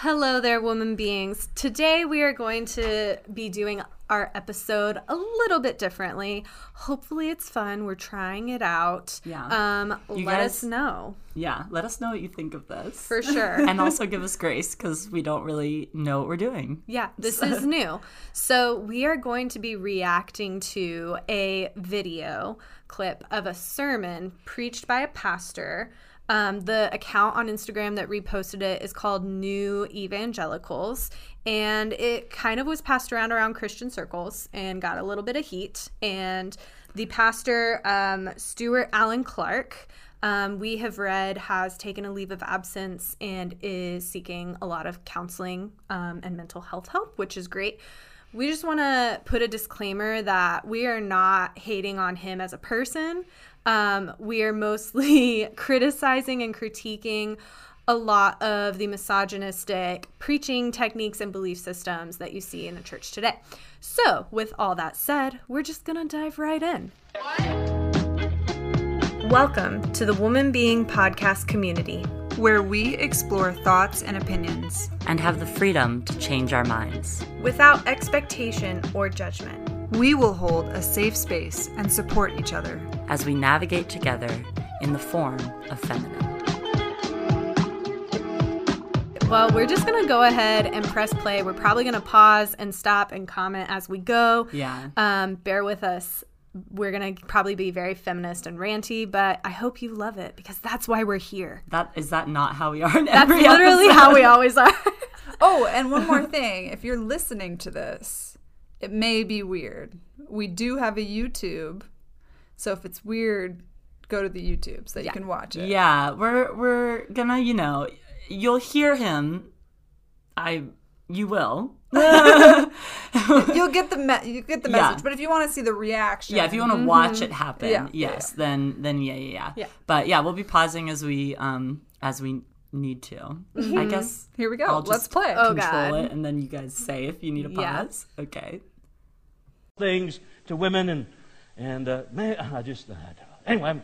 Hello there, woman beings. Today we are going to be doing our episode a little bit differently. Hopefully, it's fun. We're trying it out. Yeah. Um, You let guys- us know Yeah, let us know what you think of this. for sure. and also give us grace because we don't really know what we're doing. Yeah, this is new. So, we are going to be reacting to a video clip of a sermon preached by a pastor. Um, the account on Instagram that reposted it is called New Evangelicals, and it kind of was passed around around Christian circles and got a little bit of heat. And the pastor, um, Stewart-Allen Clark, um, we have read has taken a leave of absence and is seeking a lot of counseling um, and mental health help, which is great. We just want to put a disclaimer that we are not hating on him as a person. Um, we are mostly criticizing and critiquing a lot of the misogynistic preaching techniques and belief systems that you see in the church today. So, with all that said, we're just going to dive right in. Welcome to the Woman Being Podcast community. where we explore thoughts and opinions. And have the freedom to change our minds. without expectation or judgment. We will hold a safe space and support each other. As we navigate together in the form of feminine. Well, we're just going to go ahead and press play. We're probably going to pause and stop and comment as we go. Yeah. Um, bear with us. We're going to probably be very feminist and ranty, but I hope you love it because that's why we're here. That is that not how we are in That's every literally episode? how we always are. Oh, and one more thing if you're listening to this, it may be weird. We do have a YouTube, so if it's weird, go to the YouTube so that you can watch it. Yeah, we're we're gonna, you know, you'll hear him. I you will. You'll get the me- you get the Yeah. message, but if you want to see the reaction, Yeah, if you want to watch it happen, Yeah, yeah, yes, then then yeah, yeah, yeah. Yeah. But yeah, we'll be pausing as we um as we need to. I guess here we go. I'll Let's just play. Oh, control God. it, and then you guys say if you need a Yeah. pause. Okay. things to women and and uh, man, I just uh, anyway. I'm,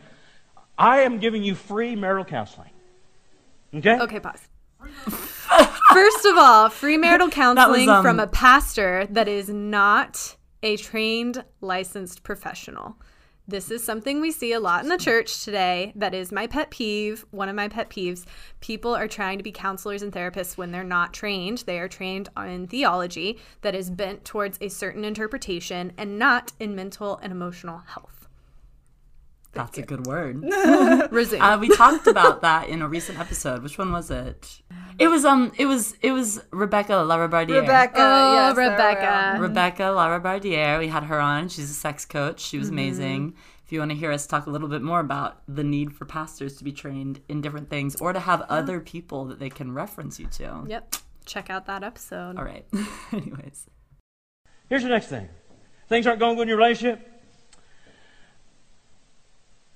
I am giving you free marital counseling. Okay. Okay, pause. First of all, free marital counseling um, from a pastor that is not a trained, licensed professional. This is something we see a lot in the church today. That is my pet peeve. One of my pet peeves. People are trying to be counselors and therapists when they're not trained. They are trained in theology that is bent towards a certain interpretation and not in mental and emotional health. That's a good word. Resume. Uh, we talked about that in a recent episode. Which one was it? It was um. It was it was Rebecca Larabardiere. Rebecca, Oh, yes, we Rebecca. are. Rebecca Larabardiere. We had her on. She's a sex coach. She was amazing. If you want to hear us talk a little bit more about the need for pastors to be trained in different things or to have other people that they can reference you to. yep. Check out that episode. All right. Anyways. Here's the next thing. Things aren't going good in your relationship.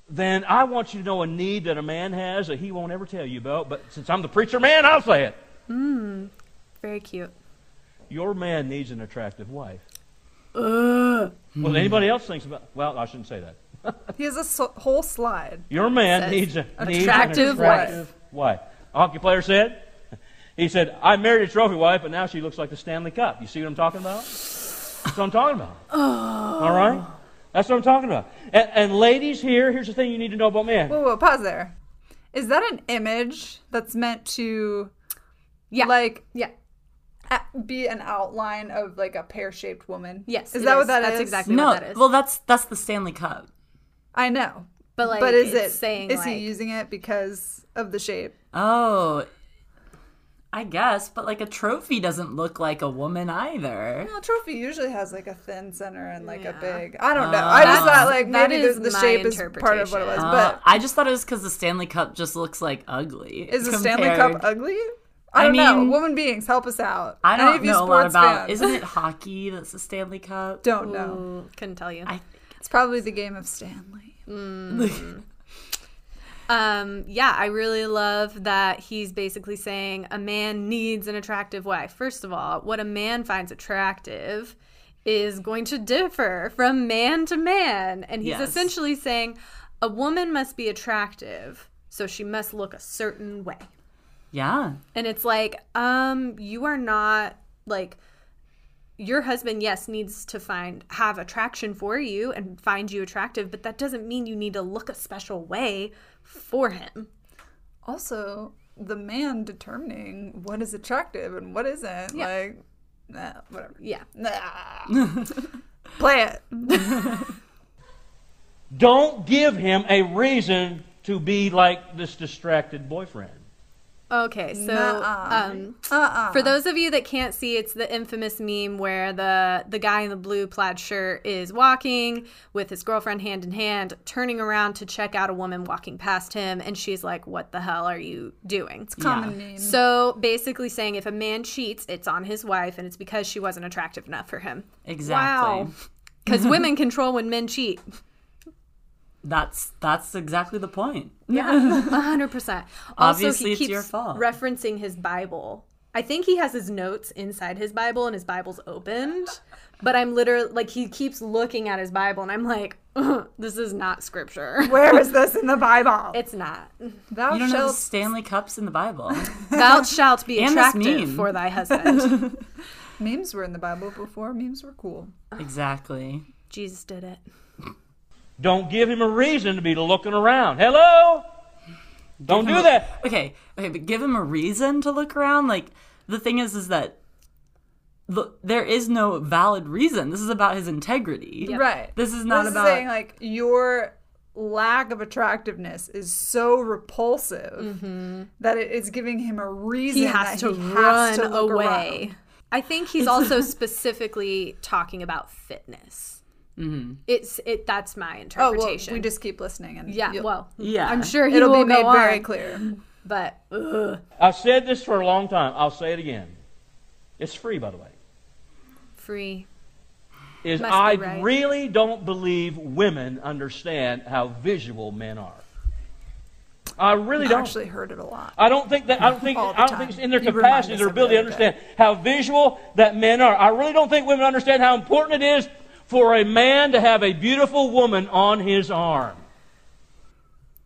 Then I want you to know a need that a man has that he won't ever tell you about. But since I'm the preacher man, I'll say it. Mmm. Very cute. Your man needs an attractive wife. Ugh. Well, anybody else thinks about? Well, I shouldn't say that. He has a so- whole slide. Your man needs a needs attractive an attractive wife. A hockey player said. He said, "I married a trophy wife, but now she looks like the Stanley Cup." You see what I'm talking about? That's what I'm talking about. Oh. All right, that's what I'm talking about. And, and ladies, here, here's the thing you need to know about men. Whoa, whoa, pause there. Is that an image that's meant to, Yeah. like, Yeah. be an outline of like a pear-shaped woman? Yes. Is it that what that That's is? exactly No. what that is. Well, that's that's the Stanley Cup. I know. but like, but is it's it saying is like, he using it because of the shape? Oh. I guess, but like a trophy doesn't look like a woman either. Well, a trophy usually has like a thin center and like a big. I Uh, don't know. I just thought like maybe is the, the shape is part of what it was, interpretation. Uh, but I just thought it was because the Stanley Cup just looks like ugly. is the Stanley Cup ugly? I I don't know. mean- Woman beings, help us out. I don't know a lot about. fans? Isn't it hockey that's the Stanley Cup? Don't know. Ooh, couldn't tell you. I It's probably the game of Stanley. Um, yeah, I really love that he's basically saying a man needs an attractive wife. First of all, what a man finds attractive is going to differ from man to man. And he's Yes. essentially saying a woman must be attractive, so she must look a certain way. Yeah. And it's like, um, you are not like your husband, yes, needs to find have attraction for you and find you attractive, but that doesn't mean you need to look a special way for him. Also, the man determining what is attractive and what isn't. Yeah. Like, nah, whatever. Yeah. Nah. Play it. Don't give him a reason to be like this distracted boyfriend. Okay, so um Uh-uh. For those of you that can't see, it's the infamous meme where the the guy in the blue plaid shirt is walking with his girlfriend hand in hand, turning around to check out a woman walking past him, and she's like, "What the hell are you doing?" It's common meme. So basically, saying if a man cheats, it's on his wife, and it's because she wasn't attractive enough for him. Exactly. Wow. Because women control when men cheat. That's that's exactly the point. Yeah, a hundred percent. Also, Obviously, he it's keeps your fault. referencing his Bible. I think he has his notes inside his Bible, and his Bible's opened. But I'm literally like he keeps looking at his Bible, and I'm like, this is not scripture. Where is this in the Bible? It's not. Thou You don't know Stanley Cups in the Bible. Thou shalt be And this attractive for thy husband. memes were in the Bible before memes were cool. exactly. Jesus did it. Don't give him a reason to be looking around. Hello? Don't do that. Okay, okay, but give him a reason to look around. Like the thing is, is that the, there is no valid reason. This is about his integrity. Right. This is not this about. is saying like your lack of attractiveness is so repulsive mm-hmm. that it is giving him a reason He that has to he run has to look away. around. I think he's also specifically talking about fitness. Mm-hmm. It's it. That's my interpretation. Oh well, interpretation. we just keep listening and yeah. Well, yeah, I'm sure he it'll will be made go very on, clear. But ugh, I've said this for a long time. I'll say it again. It's free, by the way. free. Is Must I right. really don't believe women understand how visual men are. I really I don't. actually heard it a lot. I don't think that I don't think I don't time. think it's in their You remind capacity, their ability to every day. understand how visual that men are. I really don't think women understand how important it is for a man to have a beautiful woman on his arm.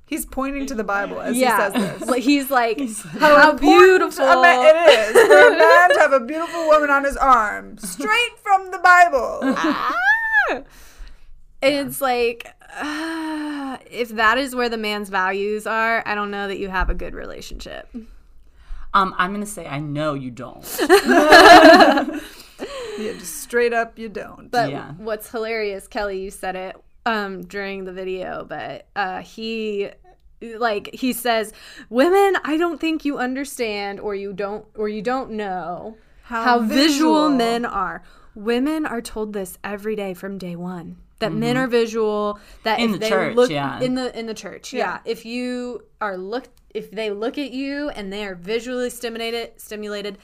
He's pointing to the Bible as Yeah, he says this. Like, he's like, how, important beautiful. a ma- it is for a man to have a beautiful woman on his arm, straight from the Bible. And it's like, uh, if that is where the man's values are, I don't know that you have a good relationship. Um, I'm gonna say I know you don't. yeah, just straight up, you don't. But Yeah. what's hilarious, Kelly, you said it um, during the video, but uh, he like he says, "Women, I don't think you understand, or you don't, or you don't know how, visual. visual. men are. Women are told this every day from day one." That men are visual. That In if the they church, look yeah. in the in the church, yeah. Yeah. If you are look, if they look at you and they are visually stimulated, stimulated,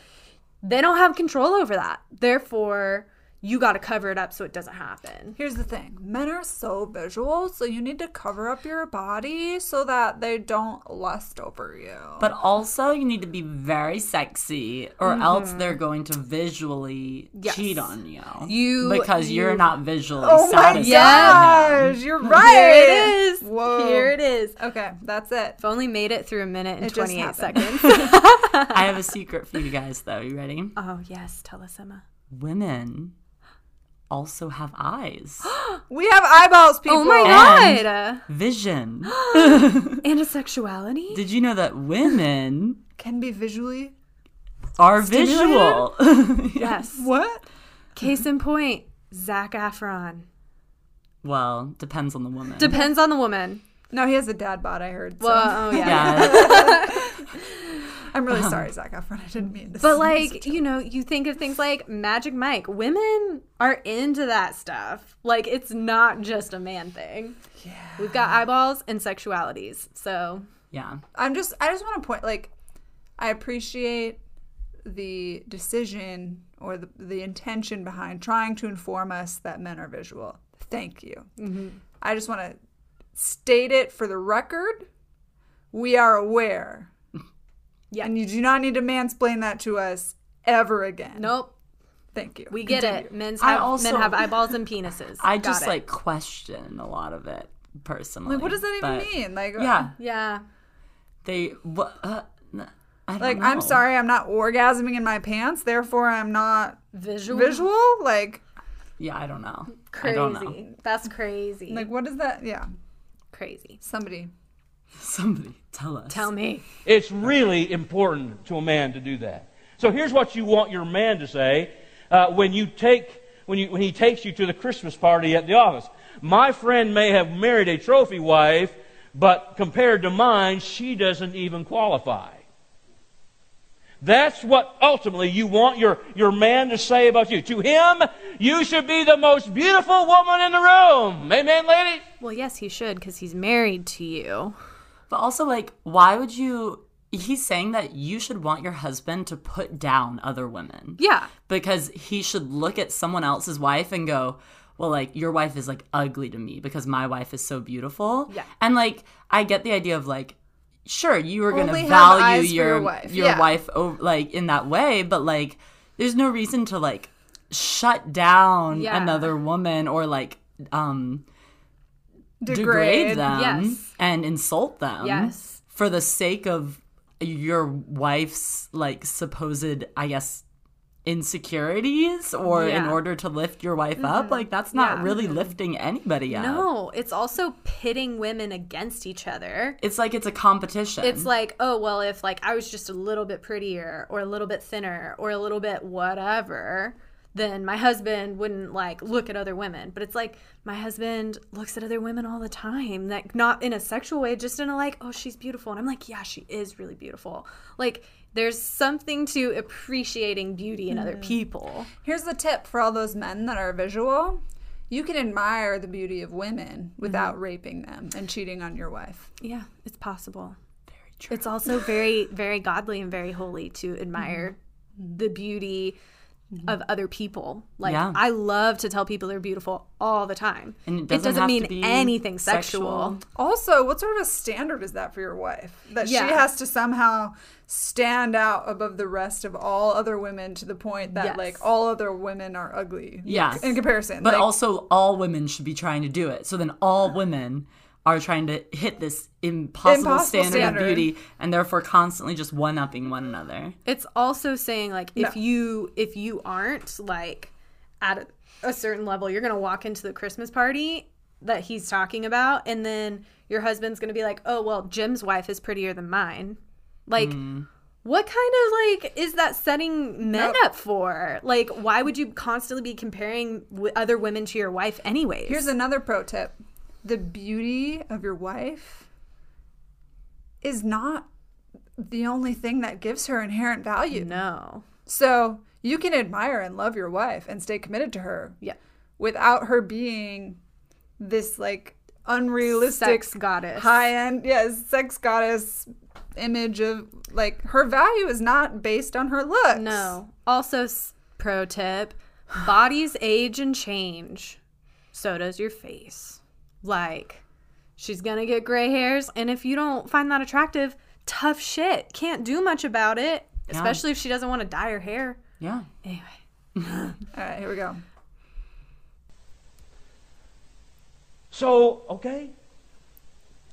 they don't have control over that. Therefore, you got to cover it up so it doesn't happen. Here's the thing men are so visual, so you need to cover up your body so that they don't lust over you. But also, you need to be very sexy, or else they're going to visually Mm-hmm. Yes. cheat on you. You- because you're you- not visually oh my satisfied. Yeah. gosh, you're right. Here it is. Whoa. Here it is. Okay, that's it. If only made it through a minute and It 28 seconds. I have a secret for you guys, though. You ready? oh, yes. Tell us, Emma. Women also have eyes, We have eyeballs, oh people. Oh my And- God. vision. And a sexuality? Did you know that women Can be visually. are visual? yes. What? Case in point, Zac Efron. well, depends on the woman. Depends on the woman. No, he has a dad bod, I heard. So. Well, oh, yeah. yeah, I'm really uh-huh. sorry, Zac Efron. I didn't mean to. But like, such- you know, you think of things like Magic Mike. Women are into that stuff. Like it's not just a man thing. Yeah. We've got eyeballs and sexualities. So yeah. I'm just, I just want to point, like, I appreciate the decision or the, the intention behind trying to inform us that men are visual. Thank you. Mm-hmm. I just want to state it for the record. We are aware. Yeah. And you do not need to mansplain that to us ever again. nope. Thank you. We get Continue. it. Men's I have also- men have eyeballs and penises. I Got just it. like question a lot of it personally. Like, what does that even but- mean? Like, uh, Yeah, Yeah. they. What? Uh, n- I don't Like, know. I'm sorry, I'm not orgasming in my pants, therefore I'm not Visual. visual. Like, Yeah, I don't know. I Crazy. don't know. That's crazy. like what is that? Yeah, crazy. somebody. Somebody tell us. Tell me. It's really important to a man to do that. So here's what you want your man to say uh, when you take when you when he takes you to the Christmas party at the office. My friend may have married a trophy wife, but compared to mine, she doesn't even qualify. That's what ultimately you want your, your man to say about you. To him, you should be the most beautiful woman in the room. Amen, lady? Well, yes, he should because he's married to you. But also, like, why would you? He's saying that you should want your husband to put down other women. Yeah. Because he should look at someone else's wife and go, well, like, your wife is, like, ugly to me because my wife is so beautiful. Yeah. And, like, I get the idea of, like, sure, you are going to value your, your wife. your Yeah. wife, o- like, in that way, but, like, there's no reason to, like, shut down Yeah. another woman or, like, um, Degrade. degrade them Yes. and insult them Yes. for the sake of your wife's like supposed i guess insecurities or in Yeah. Mm-hmm. order to lift your wife up like that's not Yeah. really lifting anybody up No, it's also pitting women against each other. it's like it's a competition It's like, oh, well, if like I was just a little bit prettier or a little bit thinner or a little bit whatever, then my husband wouldn't like look at other women. But it's like my husband looks at other women all the time, like not in a sexual way, just in a like, oh, she's beautiful. And I'm like, yeah, she is really beautiful. Like there's something to appreciating beauty in other mm-hmm. people. Here's the tip for all those men that are visual. You can admire the beauty of women mm-hmm. without raping them and cheating on your wife. Yeah, it's possible. Very true. It's also very, very godly and very holy to admire mm-hmm. the beauty of other people. Like Yeah. I love to tell people they're beautiful all the time. And it doesn't have to mean be anything sexual. sexual. Also, what sort of a standard is that for your wife? That Yeah. she has to somehow stand out above the rest of all other women to the point that Yes. like all other women are ugly. Yeah. In comparison. but Like, also all women should be trying to do it so then all women are trying to hit this impossible, Impossible standard, standard. of beauty and therefore constantly just one-upping one another It's also saying like if No. you if you aren't like at a, a certain level, you're gonna walk into the Christmas party that he's talking about, and then your husband's gonna be like, "Oh well, Jim's wife is prettier than mine." Like, mm. what kind of like is that setting men No. up for? Like, why would you constantly be comparing w- other women to your wife, anyways? Here's another pro tip. The beauty of your wife is not the only thing that gives her inherent value. no, So you can admire and love your wife and stay committed to her yeah, without her being this like unrealistic sex goddess. high end yes sex goddess image of like her value is not based on her looks. No. Also, pro tip: bodies age and change. So does your face. Like, she's gonna get gray hairs, and if you don't find that attractive, tough shit. Can't do much about it. Especially if she doesn't want to dye her hair. yeah Anyway, All right, here we go. So, okay.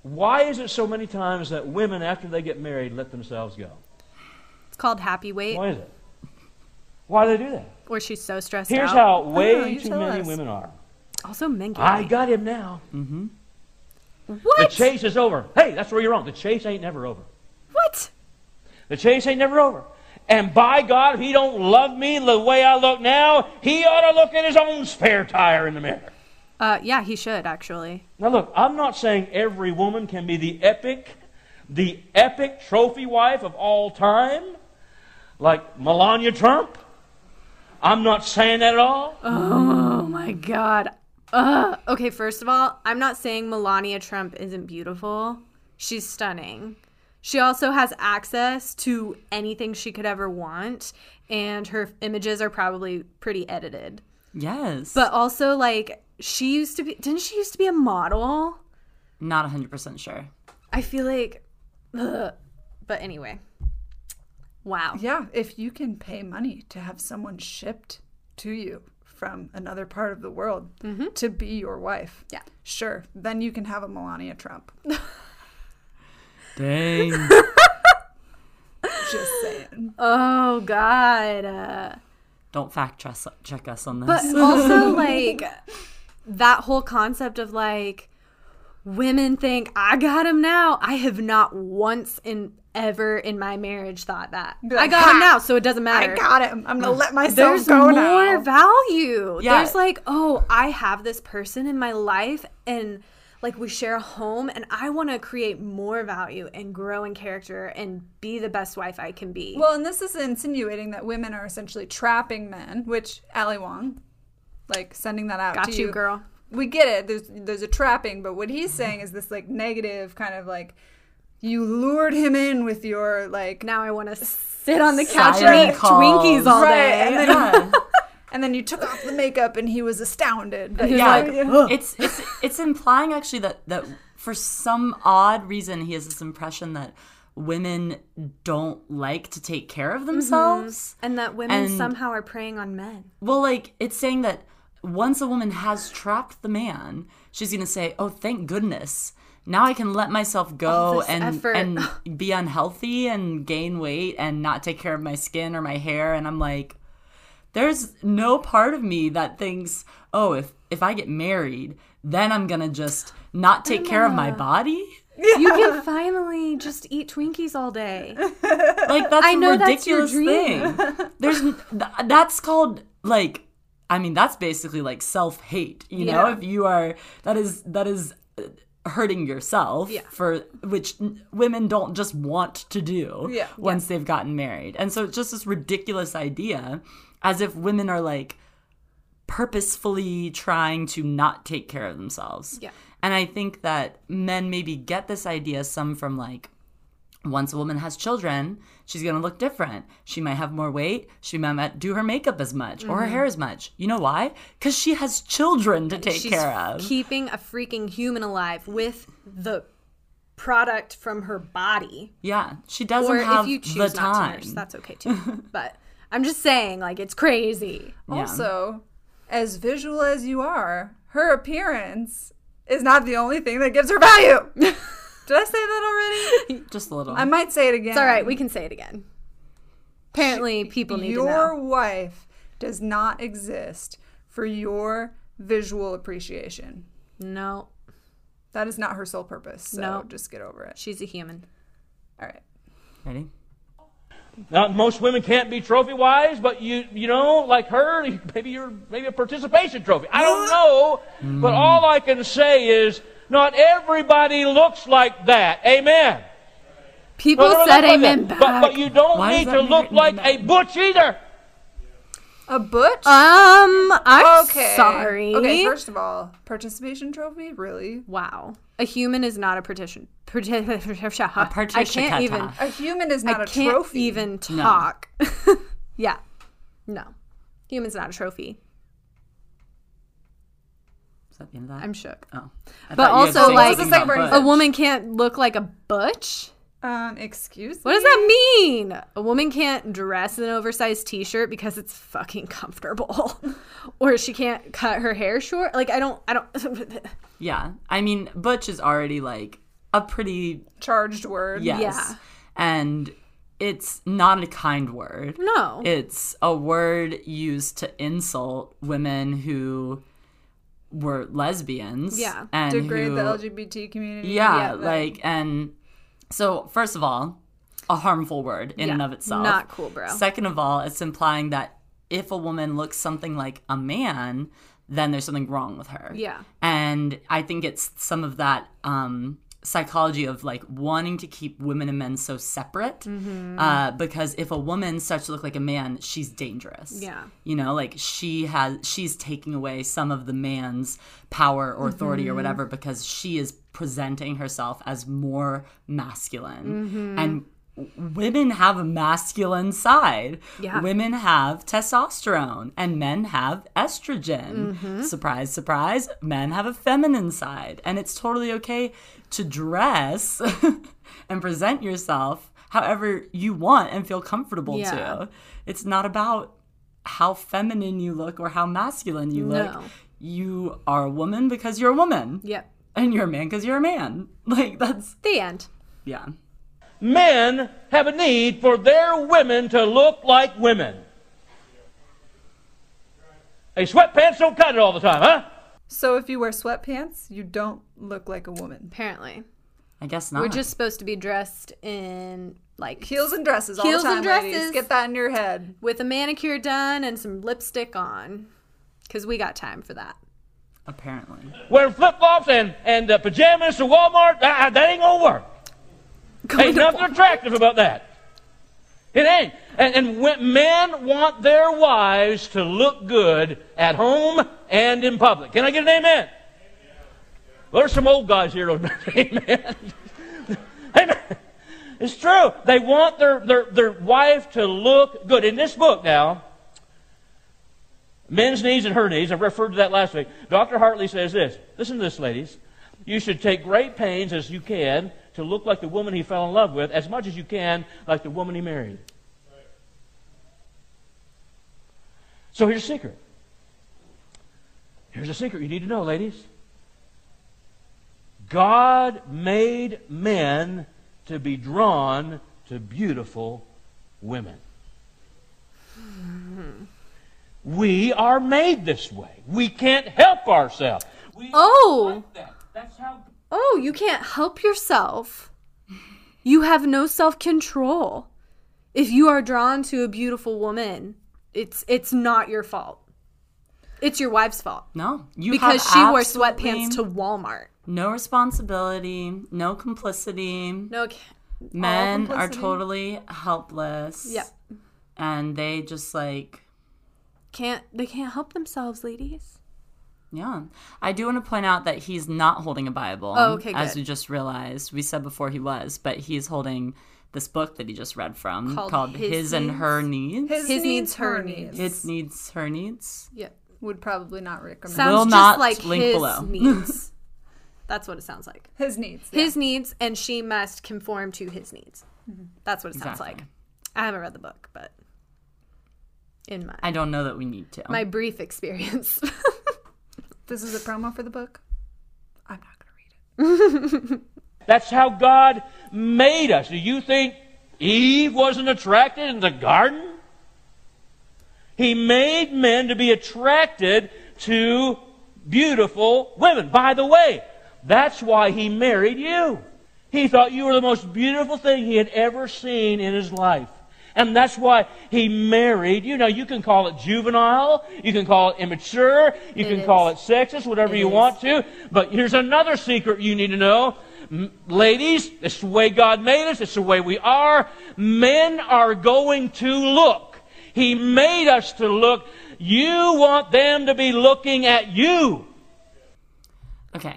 Why is it so many times that women, after they get married, let themselves go? it's called happy weight, Why is it? Why do they do that? or she's so stressed out. Here's out. how way you too many us. women are. Also, men get I got him now. what? The chase is over. Hey, that's where you're wrong. The chase ain't never over. what? The chase ain't never over. And by God, if he don't love me the way I look now, he ought to look at his own spare tire in the mirror. Uh, yeah, he should actually. Now look, I'm not saying every woman can be the epic, the epic trophy wife of all time, like Melania Trump. I'm not saying that at all. Oh my god. Ugh. Okay, first of all, I'm not saying Melania Trump isn't beautiful. She's stunning. She also has access to anything she could ever want, and her images are probably pretty edited. yes But also, like, she used to be, didn't she used to be a model? not 100% sure I feel like, ugh. but anyway. Wow. Yeah, if you can pay money to have someone shipped to you from another part of the world to be your wife, Yeah. sure, then you can have a Melania Trump. dang Just woman. Oh God. Uh, Don't fact check check us on this. but also like that whole concept of like women think I got him now. I have not once in ever in my marriage thought that. Be I like, got him now, so it doesn't matter. I got him. I'm gonna let myself There's go more now. value. Yeah. There's like, oh, I have this person in my life and like we share a home and I want to create more value and grow in character and be the best wife I can be. Well, and this is insinuating that women are essentially trapping men, which Ali Wong, like sending that out Got to you, girl. We get it. There's there's a trapping, but what he's saying is this like negative kind of like you lured him in with your like Now I want to sit on the couch and eat calls. Twinkies all Right, day. and then- yeah. and then you took off the makeup and he was astounded. that He's you- like, it's it's it's implying actually that that for some odd reason he has this impression that women don't like to take care of mm-hmm. themselves. and that women And- somehow are preying on men. Well, like it's saying that once a woman has trapped the man, she's gonna say, "Oh, thank goodness." Now I can let myself go and effort. and be unhealthy and gain weight and not take care of my skin or my hair and I'm like there's no part of me that thinks, "Oh, if if I get married, then I'm going to just not take care of my body?" You can finally just eat Twinkies all day. Like that's I a know your ridiculous thing. There's th- that's called like I mean that's basically like self-hate, you know? If you are that is that is uh, hurting yourself Yeah. for which women don't just want to do Yeah. once they've gotten married. And so it's just this ridiculous idea as if women are like purposefully trying to not take care of themselves. Yeah. And I think that men maybe get this idea some from like once a woman has children, she's gonna look different. She might have more weight. She might not do her makeup as much or her mm-hmm. hair as much. You know why? Because she has children to take She's care of. keeping a freaking human alive with the product from her body. yeah, she doesn't Or have if you the choose not time. to nurse, that's okay too. but I'm just saying, like, it's crazy. Yeah. Also, as visual as you are, her appearance is not the only thing that gives her value. Did I say that already? Just a little. I might say it again. It's all right. We can say it again. Apparently, people need your to know. wife does not exist for your visual appreciation. No, That is not her sole purpose. So No. just get over it. she's a human. All right. Ready? Now, most women can't be trophy wives, but you, you know, like her, maybe you're maybe a participation trophy. I don't know, but mm. all I can say is not everybody looks like that. Amen. People Not said amen looks back. like. But, but you don't Why need to look like man? a butch either. A butch? um, I'm okay. sorry. Okay, first of all, participation trophy? Really? wow, a human is not a partition. Parti- I can't even. A human is not I a can't trophy. even talk. yeah, no, human's not a trophy. Is that the end of that? I'm shook. oh. I But thought you had also, like, something second about part you A woman can't look like a butch. Um, excuse me. What me? does that mean? A woman can't dress in an oversized t-shirt because it's fucking comfortable. or she can't cut her hair short. Like I don't I don't Yeah. I mean, butch is already like a pretty Charged word. yes. Yeah. And it's not a kind word. No. It's a word used to insult women who were lesbians. Yeah. And Degrade who, the LGBT community. Yeah, that- like and so first of all, a harmful word in and of itself. not cool, bro. Second of all, it's implying that if a woman looks something like a man, then there's something wrong with her. Yeah. And I think it's some of that um psychology of like wanting to keep women and men so separate Mm-hmm. uh, because if a woman starts to look like a man she's dangerous Yeah. you know like she has she's taking away some of the man's power or authority or Mm-hmm. whatever because she is presenting herself as more masculine Mm-hmm. and women have a masculine side Yeah. women have testosterone and men have estrogen Mm-hmm. surprise surprise men have a feminine side and it's totally okay to dress and present yourself however you want and feel comfortable Yeah. to it's not about how feminine you look or how masculine you look. You are a woman because you're a woman. Yep. And you're a man because you're a man. Like, that's, The end. yeah. men have a need for their women to look like women. Hey, sweatpants don't cut it all the time, huh? So if you wear sweatpants, you don't look like a woman. Apparently, I guess not. we're just supposed to be dressed in like Heels and dresses all Heels the time, and ladies. Get that in your head. with a manicure done and some lipstick on, because we got time for that. apparently. Wearing flip flops and, and uh, pajamas to Walmart, that, that ain't gonna work. Going Ain't to nothing attractive about that. It ain't. And, and men want their wives to look good at home and in public. Can I get an amen? Well, there's some old guys here. Amen. amen. It's true. They want their, their, their wife to look good. In this book now, Men's Needs and Her Needs, I referred to that last week. Dr. Harley says this. Listen to this, ladies. You should take great pains as you can to look like the woman he fell in love with, as much as you can like the woman he married. So here's a secret. Here's a secret you need to know, ladies. God made men to be drawn to beautiful women. We are made this way. We can't help ourselves. We Oh. like that. That's how Oh, you can't help yourself. You have no self control. If you are drawn to a beautiful woman, it's it's not your fault. It's your wife's fault No, you because she wore sweatpants to Walmart. no responsibility, no complicity. No, Men are totally helpless. Yep. and they just like can't they can't help themselves, ladies. Yeah. I do want to point out that he's not holding a Bible. Oh, okay, As we just realized. We said before he was, but he's holding this book that he just read from Called called, His His, and Needs? Her Needs. His, His needs, needs, her her needs. needs. it needs her needs. Yeah, Would probably not recommend. Sounds Will just not like link his below. needs. That's what it sounds like. his needs. yeah. His needs, and she must conform to his needs. Mm-hmm. That's what it sounds Exactly. like. I haven't read the book, but in my I don't know that we need to. my brief experience. This is a promo for the book. I'm not going to read it. That's how God made us. Do you think Eve wasn't attracted in the garden? He made men to be attracted to beautiful women. By the way, that's why he married you. He thought you were the most beautiful thing he had ever seen in his life. And that's why he married you. Now, you can call it juvenile, you can call it immature, you It can is. call it sexist, whatever It you is. want to. But here's another secret you need to know. Ladies, it's the way God made us, it's the way we are. Men are going to look. He made us to look. You want them to be looking at you. Okay.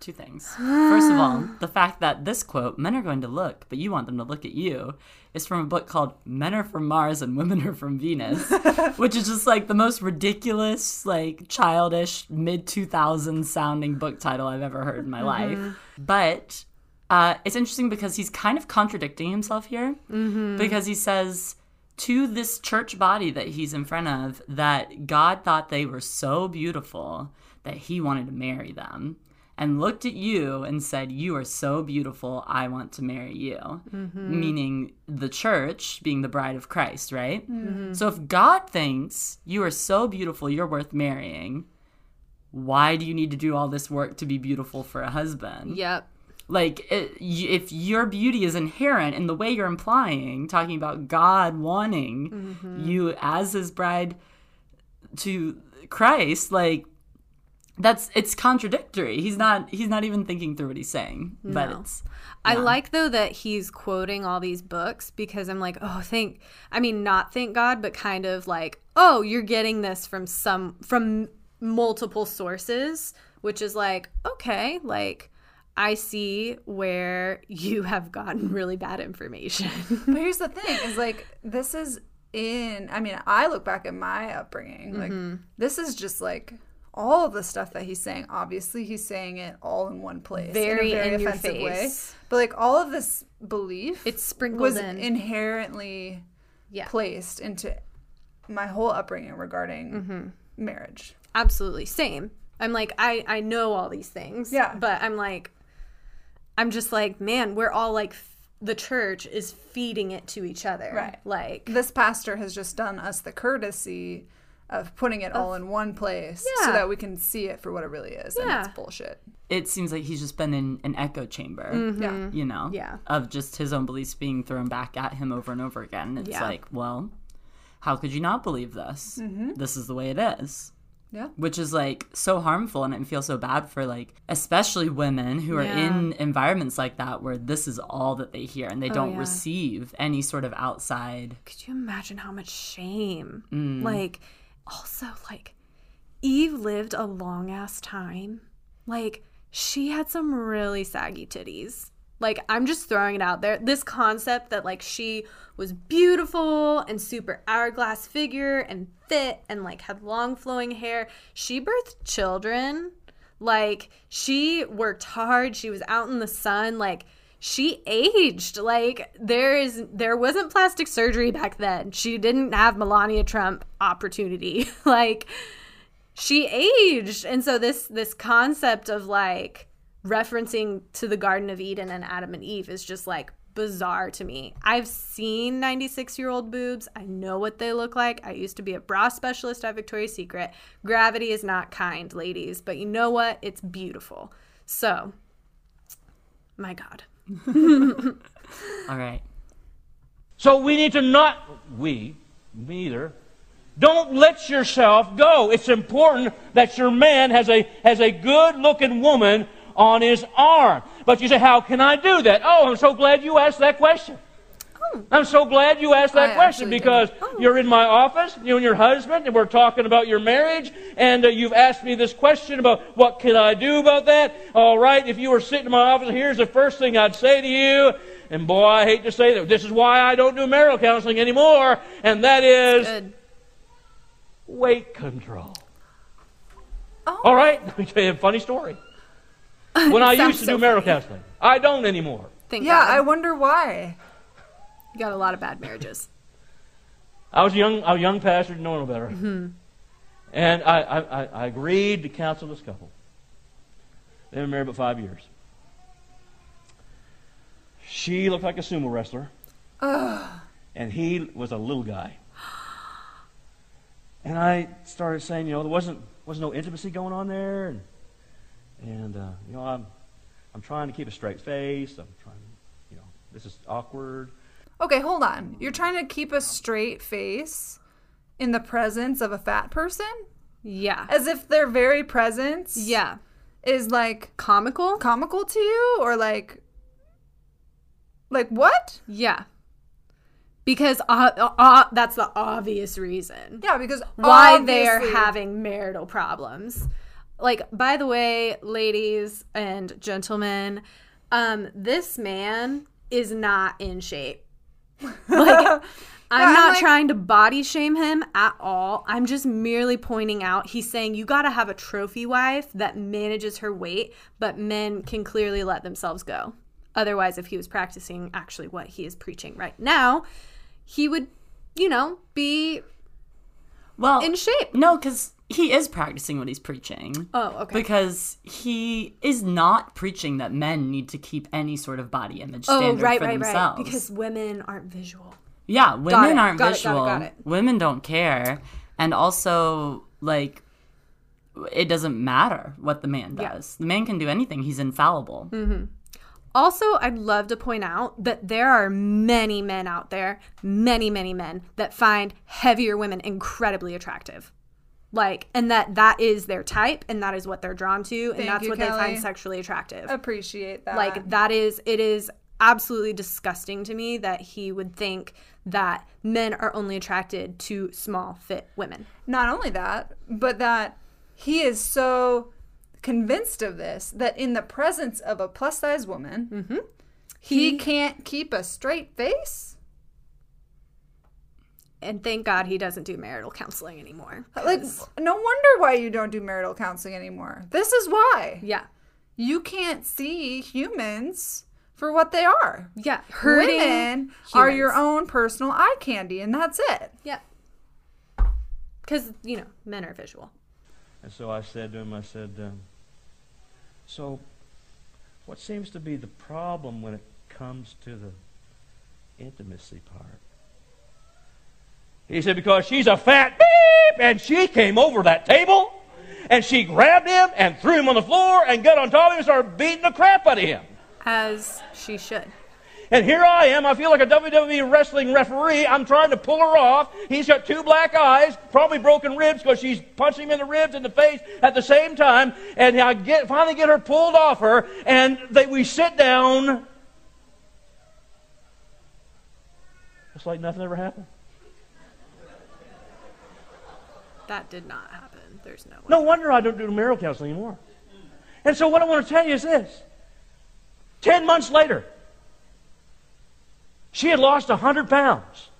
Two things. First of all, the fact that this quote, men are going to look, but you want them to look at you, is from a book called Men Are From Mars and Women Are From Venus, which is just like the most ridiculous, like childish, mid 2000s sounding book title I've ever heard in my life. But uh, it's interesting because he's kind of contradicting himself here because he says to this church body that he's in front of that God thought they were so beautiful that he wanted to marry them and looked at you and said, You are so beautiful, I want to marry you. Mm-hmm. Meaning the church being the bride of Christ, right? Mm-hmm. So if God thinks you are so beautiful, you're worth marrying, why do you need to do all this work to be beautiful for a husband? yep. like it, if your beauty is inherent in the way you're implying talking about god wanting mm-hmm. you as his bride to christ like that's it's contradictory he's not he's not even thinking through what he's saying but No. it's I like though that he's quoting all these books because I'm like, oh, thank. I mean, not thank God, but kind of like, oh, you're getting this from some from multiple sources, which is like, okay, like I see where you have gotten really bad information. But here's the thing: is like this is in. I mean, I look back at my upbringing. Mm-hmm. Like this is just like all of the stuff that he's saying. Obviously, he's saying it all in one place, Very in a very in offensive way. But like all of this belief, It's sprinkled was in. inherently Yeah. placed into my whole upbringing regarding Mm-hmm. marriage. Absolutely. Same. I'm like, I, I know all these things. Yeah. But I'm like, I'm just like, man, we're all like the church is feeding it to each other. Right. Like This pastor has just done us the courtesy of putting it all in one place so that we can see it for what it really is. And Yeah. it's bullshit. It seems like he's just been in an echo chamber. Yeah. you know, Mm-hmm. Yeah. of just his own beliefs being thrown back at him over and over again. It's Yeah. like, well, how could you not believe this? Mm-hmm. This is the way it is. Yeah. Which is like so harmful, and I feel so bad for like, especially women who are Yeah. in environments like that where this is all that they hear and they don't Oh, yeah. receive any sort of outside. could you imagine how much shame? Mm. Like also like Eve lived a long ass time. Like she had some really saggy titties. Like I'm just throwing it out there. This concept that like she was beautiful and super hourglass figure and fit and like had long flowing hair. She birthed children. Like she worked hard. She was out in the sun. Like she aged. Like there is there wasn't plastic surgery back then. She didn't have Melania Trump opportunity. like she aged. And so this this concept of like referencing to the Garden of Eden and Adam and Eve is just like bizarre to me. I've seen 96 year old boobs. I know what they look like. I used to be a bra specialist at Victoria's Secret. Gravity is not kind, ladies, but you know what? It's beautiful. So, my God. All right. So we need to not, we, me either, don't let yourself go. It's important that your man has a, has a good looking woman on his arm. But you say, how can I do that? Oh, I'm so glad you asked that question. I'm so glad you asked that I question actually because you're in my office, you and your husband, and we're talking about your marriage, and uh, you've asked me this question about what can I do about that. All right, if you were sitting in my office, here's the first thing I'd say to you, and boy, I hate to say that. This is why I don't do marital counseling anymore, and that is Good. weight control. Oh. All right, let me tell you a funny story. When I used to so do marital funny. counseling, I don't anymore. Thank Yeah, God. I wonder why. You got a lot of bad marriages. I was a young, I was a young pastor, didn't know no better. Mm-hmm. And I, I, I- agreed to counsel this couple. They've been married about five years. She looked like a sumo wrestler. And he was a little guy. And I started saying, you know, there wasn't, wasn't no intimacy going on there. And, and uh, you know, I'm, I'm trying to keep a straight face. I'm trying, you know, this is awkward. Okay, hold on. You're trying to keep a straight face in the presence of a fat person? Yeah. As if their very presence Yeah. is like Comical? comical to you or like like what? Yeah. Because uh, uh, that's the obvious reason Yeah, because why they are having marital problems. Like, by the way, ladies and gentlemen, um, this man is not in shape. Like, I'm I'm not like- trying to body shame him at all. I'm just merely pointing out he's saying you got to have a trophy wife that manages her weight, but men can clearly let themselves go. Otherwise, if he was practicing actually what he is preaching right now, he would, you know, be Well, in shape. no, because he is practicing what he's preaching. Oh, okay. Because he is not preaching that men need to keep any sort of body image Oh, standard right, for right, themselves. right. Because women aren't visual. yeah, women aren't got it, got it, visual. got it. Women don't care, and also like it doesn't matter what the man Yeah. does. The man can do anything. He's infallible. Mm-hmm. Also, I'd love to point out that there are many men out there, many, many men that find heavier women incredibly attractive. Like, and that that is their type and that is what they're drawn to and Thank that's you, what they find sexually attractive. appreciate that. like that is it is absolutely disgusting to me that he would think that men are only attracted to small fit women. not only that, but that he is so convinced of this that in the presence of a plus size woman, Mm-hmm. he can't keep a straight face. And thank God he doesn't do marital counseling anymore. Like, 'cause- no wonder why you don't do marital counseling anymore. This is why. yeah. You can't see humans for what they are. Yeah. Hurting Women are your own personal eye candy, and that's it. Yeah. Because, you know, men are visual. And so I said to him, I said, um, so what seems to be the problem when it comes to the intimacy part. He said, because she's a fat beep, and she came over that table, and she grabbed him and threw him on the floor and got on top of him and started beating the crap out of him. As she should. And here I am. I feel like a WWE wrestling referee. I'm trying to pull her off. He's got two black eyes, probably broken ribs because she's punching him in the ribs in the face at the same time. And I get finally get her pulled off her, and they, we sit down. It's like nothing ever happened. That did not happen. There's no way. No wonder I don't do marital counseling anymore. And so what I want to tell you is this. Ten months later, she had lost 100 pounds.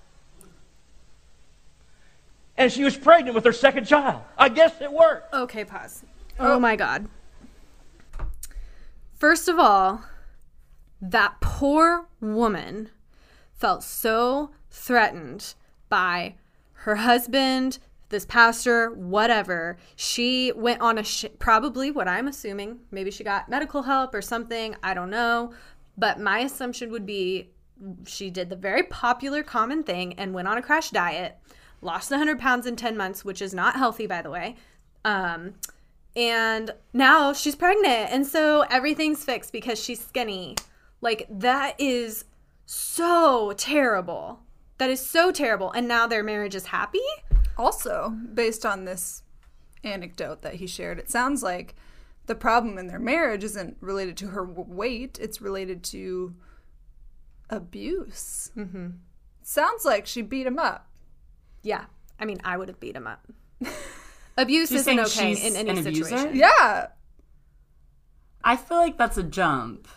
And she was pregnant with her second child. I guess it worked. Okay, pause. Oh my god. First of all, that poor woman felt so threatened by her husband, this pastor, whatever. She went on a sh- probably what I'm assuming, maybe she got medical help or something, I don't know, but my assumption would be she did the very popular common thing and went on a crash diet, lost 100 pounds in 10 months, which is not healthy by the way. Um and now she's pregnant and so everything's fixed because she's skinny. Like that is so terrible. That is so terrible. And now their marriage is happy? Also, based on this anecdote that he shared, it sounds like the problem in their marriage isn't related to her weight, it's related to abuse. Mm-hmm. Sounds like she beat him up. Yeah. I mean, I would have beat him up. Abuse She's isn't saying okay she's in any an abuser? situation. Yeah. I feel like that's a jump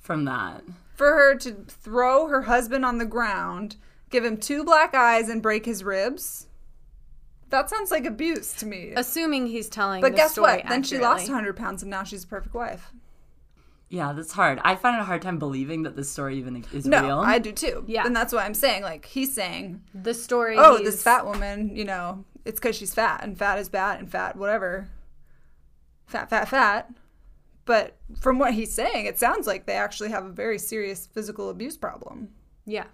from that. For her to throw her husband on the ground, give him two black eyes, and break his ribs. That sounds like abuse to me. Assuming he's telling But the guess story what? Then she lost 100 pounds and now she's a perfect wife. Yeah, that's hard. I find it a hard time believing that this story even is No, real. I do too. Yeah. And that's why I'm saying, like, he's saying, the story. oh, he's- this fat woman, you know, it's because she's fat and fat is bad and fat, whatever. Fat, fat, fat. But from what he's saying, it sounds like they actually have a very serious physical abuse problem. Yeah.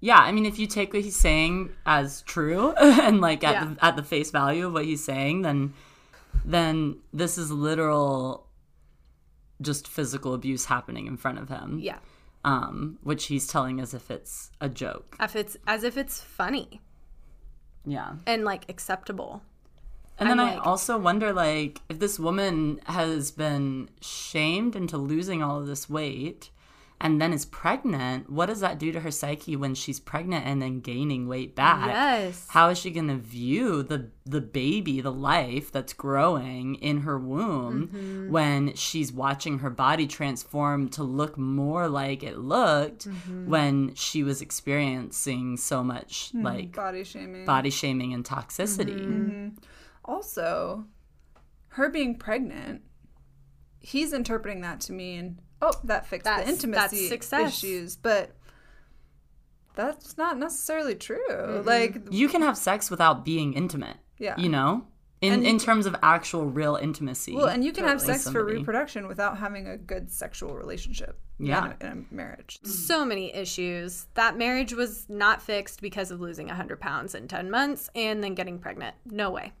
Yeah, I mean, if you take what he's saying as true and like at Yeah. the at the face value of what he's saying, then then this is literal, just physical abuse happening in front of him. Yeah. Um, which he's telling as if it's a joke. If it's as if it's funny Yeah. and like acceptable. And then I'm I like- also wonder, like, if this woman has been shamed into losing all of this weight and then is pregnant, what does that do to her psyche when she's pregnant and then gaining weight back? Yes. How is she going to view the the baby, the life that's growing in her womb Mm-hmm. when she's watching her body transform to look more like it looked Mm-hmm. when she was experiencing so much like Body shaming. body shaming and toxicity? Mm-hmm. Also, her being pregnant, he's interpreting that to mean, oh, that fixed That's- the intimacy that's issues. But that's not necessarily true. Like, you can have sex without being intimate. Yeah. You know? In And in terms of actual real intimacy. well, and you can have with sex for reproduction without having a good sexual relationship. Yeah. In a, in a marriage. Mm-hmm. So many issues. That marriage was not fixed because of losing 100 pounds in 10 months and then getting pregnant. No way.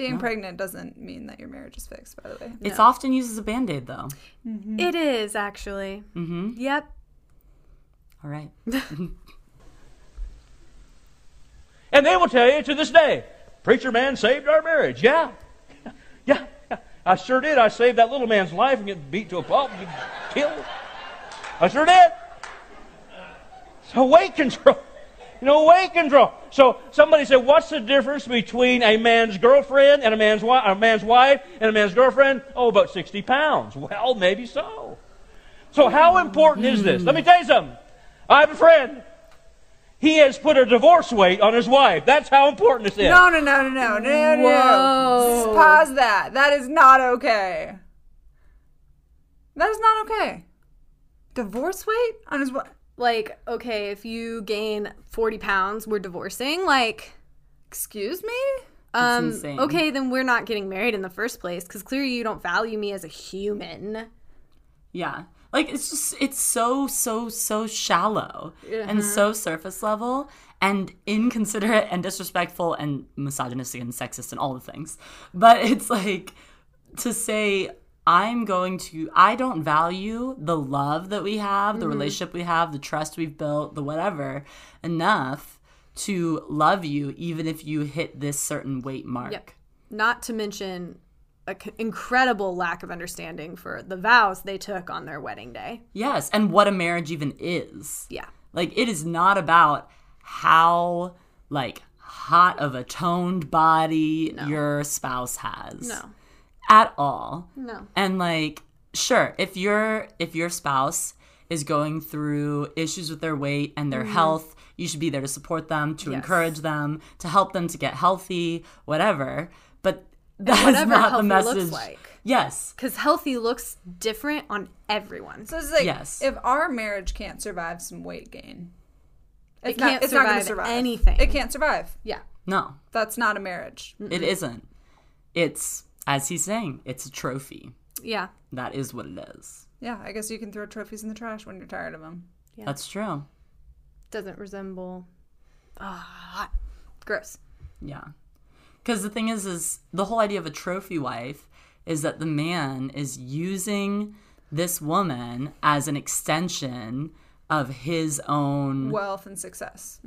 Being pregnant doesn't mean that your marriage is fixed, by the way. It's often used as a band aid though. It is actually. Mm-hmm. Yep. All right. And they will tell you to this day, preacher man saved our marriage. Yeah. Yeah. yeah. I sure did. I saved that little man's life from getting beat to a pulp and getting killed. I sure did. So weight control. You know, weight control. So somebody said, what's the difference between a man's girlfriend and a man's, wi- a man's wife and a man's girlfriend? Oh, about 60 pounds. Well, maybe so. So how important is this? Let me tell you something. I have a friend. He has put a divorce weight on his wife. That's how important this is. No, no, no, no, no, no, no, no. Whoa. Just pause that. That is not okay. That is not okay. Divorce weight on his wife? Like, okay, if you gain 40 pounds, we're divorcing. Like, Excuse me? um, okay, then we're not getting married in the first place because clearly you don't value me as a human. Yeah. Like it's just it's so so so shallow and so surface level and inconsiderate and disrespectful and misogynistic and sexist and all the things. But it's like to say I'm going to I don't value the love that we have, the mm-hmm. relationship we have, the trust we've built, the whatever enough to love you even if you hit this certain weight mark. Yep. Not to mention an incredible lack of understanding for the vows they took on their wedding day. Yes, and what a marriage even is. Yeah. Like it is not about how like hot of a toned body your spouse has. No. At all. No. And like sure, if your if your spouse is going through issues with their weight and their health, you should be there to support them, to Mm-hmm. Yes. encourage them, to help them to get healthy, whatever. But that's whatever not the message. looks like. Yes. Because healthy looks different on everyone. So it's like Yes. if our marriage can't survive some weight gain, It it's not, can't it's not going to survive survive anything. It can't survive. yeah. No. That's not a marriage. It isn't. It's as he's saying, it's a trophy. Yeah. That is what it is. Yeah, I guess you can throw trophies in the trash when you're tired of them. Yeah. That's true. Doesn't resemble. Ah, gross. Yeah. Because the thing is, is the whole idea of a trophy wife is that the man is using this woman as an extension of his own. Wealth and success.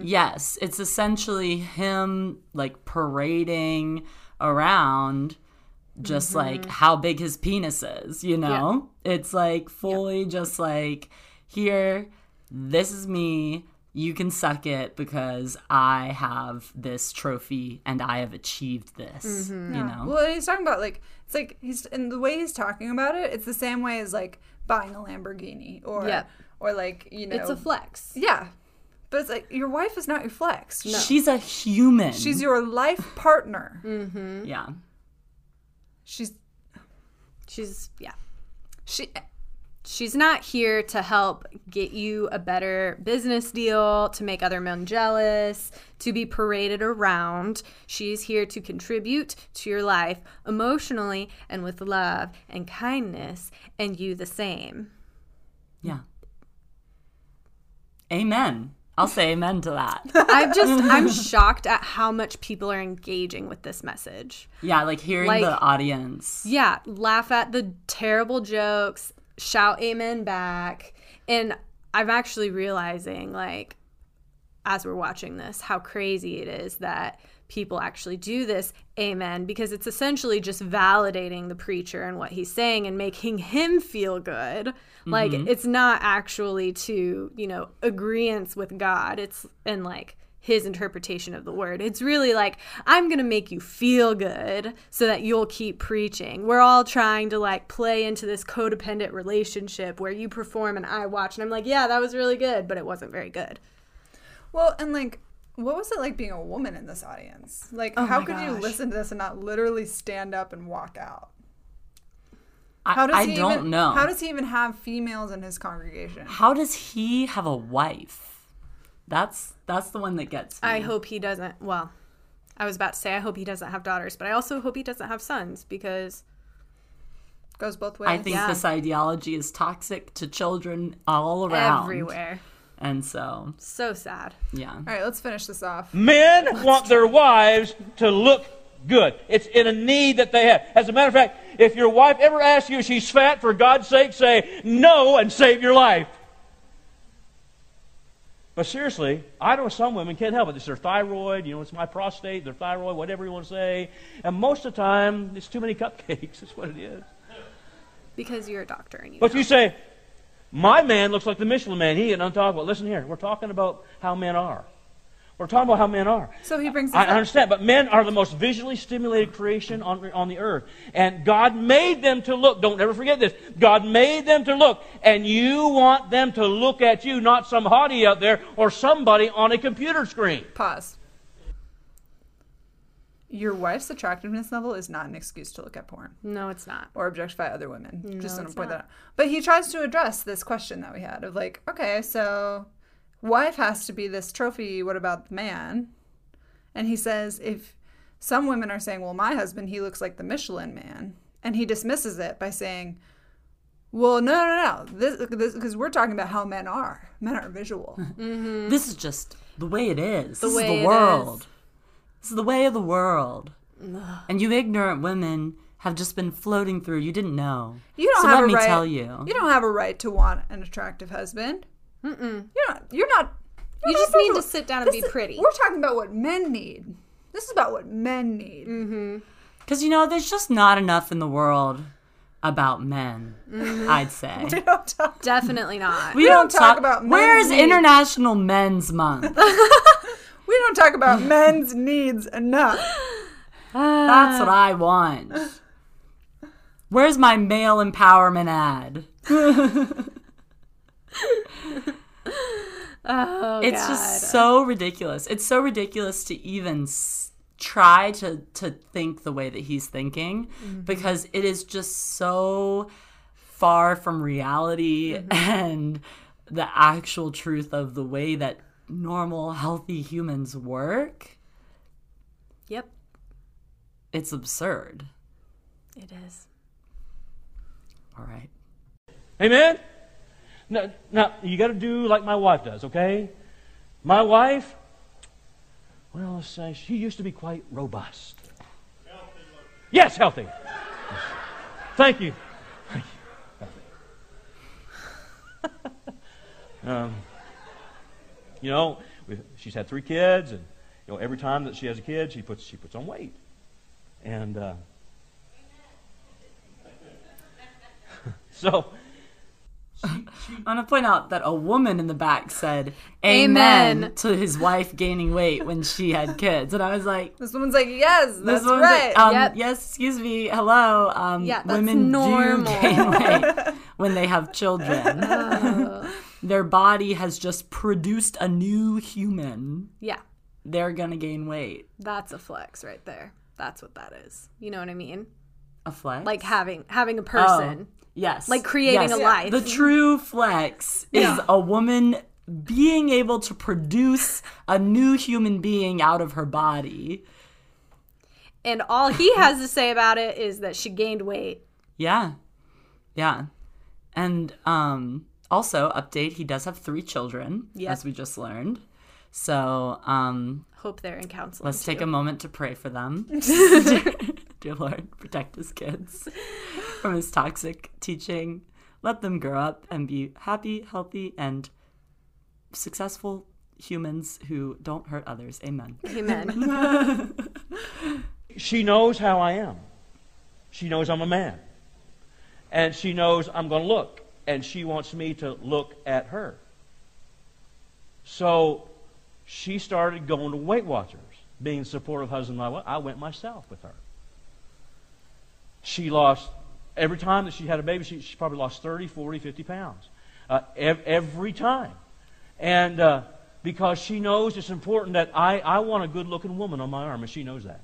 Yes, it's essentially him like parading around just like mm-hmm. how big his penis is, you know? It's like fully just like here, this is me. You can suck it because I have this trophy and I have achieved this. Mm-hmm. You know? Well, he's talking about like it's like he's and the way he's talking about it, it's the same way as like buying a Lamborghini or Yep. or like you know It's a flex. yeah, but it's like your wife is not your flex. She's a human. She's your life partner. Mm-hmm. yeah. She's She's, yeah. she She's not here to help get you a better business deal, to make other men jealous, to be paraded around. She's here to contribute to your life emotionally and with love and kindness, and you the same. Yeah. Amen. I'll say amen to that. I'm just, I'm shocked at how much people are engaging with this message. Yeah, like hearing Like- the audience. Yeah, laugh at the terrible jokes, shout amen back. And I'm actually realizing, like, as we're watching this, how crazy it is that people actually do this amen because it's essentially just validating the preacher and what he's saying and making him feel good. Like, mm-hmm. it's not actually to, you know, agreeance with God. It's, and like, his interpretation of the word. It's really like, I'm going to make you feel good so that you'll keep preaching. We're all trying to like play into this codependent relationship where you perform and I watch. And I'm like, yeah, that was really good, but it wasn't very good. well and like what was it like being a woman in this audience? Like Oh how my could you listen to this and not literally stand up and walk out? I, How does I he don't even, know. How does he even have females in his congregation? How does he have a wife? That's that's the one that gets me. I hope he doesn't. Well, I was about to say, I hope he doesn't have daughters, but I also hope he doesn't have sons because Goes both ways. I think Yeah. this ideology is toxic to children all around. everywhere. And so, So sad. yeah. All right, let's finish this off. Men want their wives to look good. It's in a need that they have. As a matter of fact, if your wife ever asks you if she's fat, for God's sake, say no and save your life. But seriously, I know some women can't help it. It's their thyroid, you know, it's my prostate, their thyroid, whatever you want to say. And most of the time, it's too many cupcakes. That's what it is. Because you're a doctor and you But know. you say, my man looks like the Michelin man. He and I'm talking about. Listen here, we're talking about how men are. We're talking about how men are. So he brings this I understand, but men are the most visually stimulated creation on, on the earth. And God made them to look. Don't ever forget this. God made them to look. And you want them to look at you, not some hottie out there or somebody on a computer screen. Pause. Your wife's attractiveness level is not an excuse to look at porn no, it's not. or objectify other women. Just want to point not. that out. But he tries to address this question that we had of like, okay, so wife has to be this trophy. What about the man? And he says, if some women are saying, well, my husband, he looks like the Michelin man. And he dismisses it by saying, Well, no, no, no. This because we're talking about how men are. Men are visual. Mm-hmm. This is just the way it is. this way is it the world. This is the way of the world. And you ignorant women have just been floating through. You didn't know. You don't so have let a me right. tell you. You don't have a right to want an attractive husband. Mm-mm. You're not. You're not. You you're just need to visual. sit down and This be is- pretty. We're talking about what men need. This is about what men need. Mm-hmm. Because, you know, there's just not enough in the world about men, mm-hmm. I'd say. We don't talk. Definitely not. We, don't talk about men's Where's needs. International Men's Month? We don't talk about men's needs enough. That's what I want. Where's my male empowerment ad? oh, it's God. just so ridiculous. It's so ridiculous to even s- try to to think the way that he's thinking Mm-hmm. because it is just so far from reality Mm-hmm. and the actual truth of the way that normal healthy humans work. Yep, It's absurd. it is. All right. Amen? Now, now you got to do like my wife does, okay? My wife, well, let's say she used to be quite robust. Yes, healthy. Thank you. Thank you. um, you know, she's had three kids, and you know, every time that she has a kid, she puts she puts on weight, and uh, so. I'm gonna point out that a woman in the back said "Amen" Amen. to his wife gaining weight when she had kids, and I was like, This woman's like, yes, "This that's right. like, um, Yep. yes, excuse me, hello, um, Yeah, women normal." do gain weight when they have children. Oh. Their body has just produced a new human. Yeah, They're gonna gain weight. that's a flex right there. That's what that is. You know what I mean? A flex, Like having having a Oh, person. Yes, Like creating Yes. a life. The true flex is a woman being able to produce a new human being out of her body. And all he has to say about it is that she gained weight. Yeah. Yeah. And um also update he does have 3 children Yep. as we just learned. So, um Hope they're in counseling. let's take a moment to pray for them. Dear Lord, protect his kids from his toxic teaching. Let them grow up and be happy, healthy, and successful humans who don't hurt others. Amen. Amen. she knows how I am. She knows I'm a man. And she knows I'm going to look. And she wants me to look at her. So she started going to Weight Watchers, being supportive husband. and wife. I went myself with her. She lost, every time that she had a baby, she, she probably lost 30, 40, 50 pounds. Uh, ev- every time. And uh, because she knows it's important that I, I want a good looking woman on my arm, and she knows that.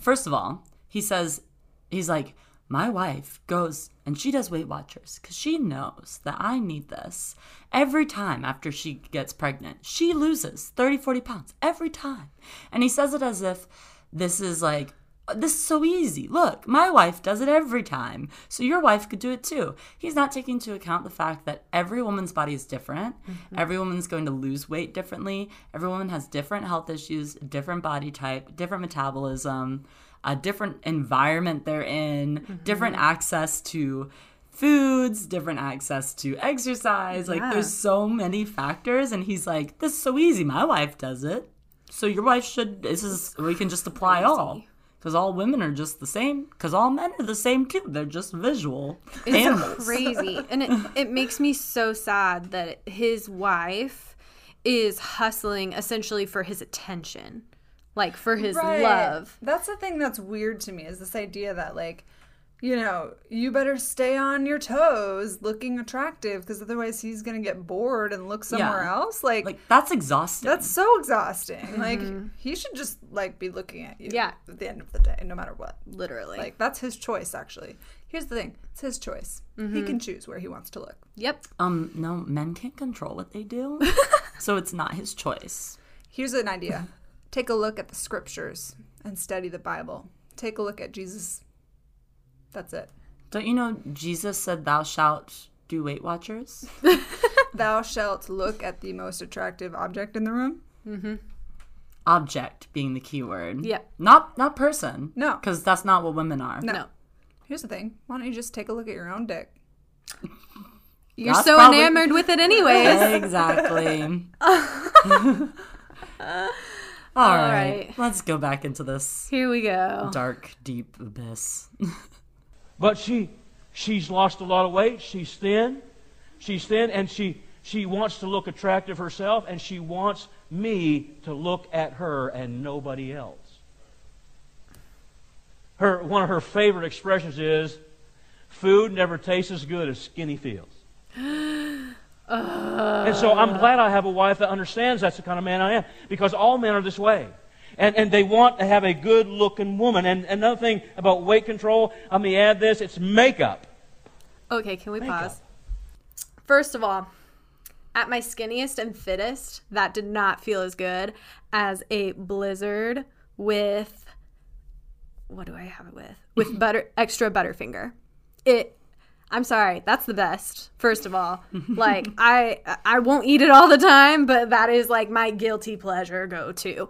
First of all, he says, he's like, my wife goes and she does Weight Watchers because she knows that I need this. Every time after she gets pregnant, she loses 30, 40 pounds every time. And he says it as if this is like, this is so easy. Look, my wife does it every time. So your wife could do it too. He's not taking into account the fact that every woman's body is different. Mm-hmm. Every woman's going to lose weight differently. Every woman has different health issues, different body type, different metabolism, a different environment they're in, mm-hmm. different access to foods, different access to exercise. Like there's so many factors and he's like, This is so easy. My wife does it. So your wife should this is we can just apply all. Because all women are just the same. Because all men are the same too. They're just visual It's animals. crazy. And it, it makes me so sad that his wife is hustling essentially for his attention, like for his Right. love. That's the thing that's weird to me is this idea that like, you know, you better stay on your toes, looking attractive, because otherwise he's gonna get bored and look somewhere Yeah. else. Like, Like that's exhausting. that's so exhausting. Like he should just like be looking at you. Yeah. At the end of the day, no matter what. Literally. Like that's his choice. Actually, here's the thing: it's his choice. He can choose where he wants to look. yep. um no, men can't control what they do. so it's not his choice. Here's an idea: take a look at the scriptures and study the Bible. Take a look at Jesus. That's it. Don't you know Jesus said, "Thou shalt do Weight Watchers"? Thou shalt look at the most attractive object in the room. Mm-hmm. Object being the key word. Yep. Not not person. No. because that's not what women are. No. No. Here's the thing. Why don't you just take a look at your own dick? You're That's so probably- enamored with it anyways. exactly. All right. right. let's go back into this Here we go. dark, deep abyss. But she she's lost a lot of weight. She's thin. She's thin and she she wants to look attractive herself and she wants me to look at her and nobody else. Her one of her favorite expressions is food never tastes as good as skinny feels. Uh. And so I'm glad I have a wife that understands that's the kind of man I am because all men are this way. And, and they want to have a good looking woman. And another thing about weight control, let me add this it's makeup. Okay, can we Makeup. pause? First of all, at my skinniest and fittest, that did not feel as good as a blizzard with what do I have it with? With butter extra butterfinger. It I'm sorry, that's the best. First of all, like I I won't eat it all the time, but that is like my guilty pleasure go to.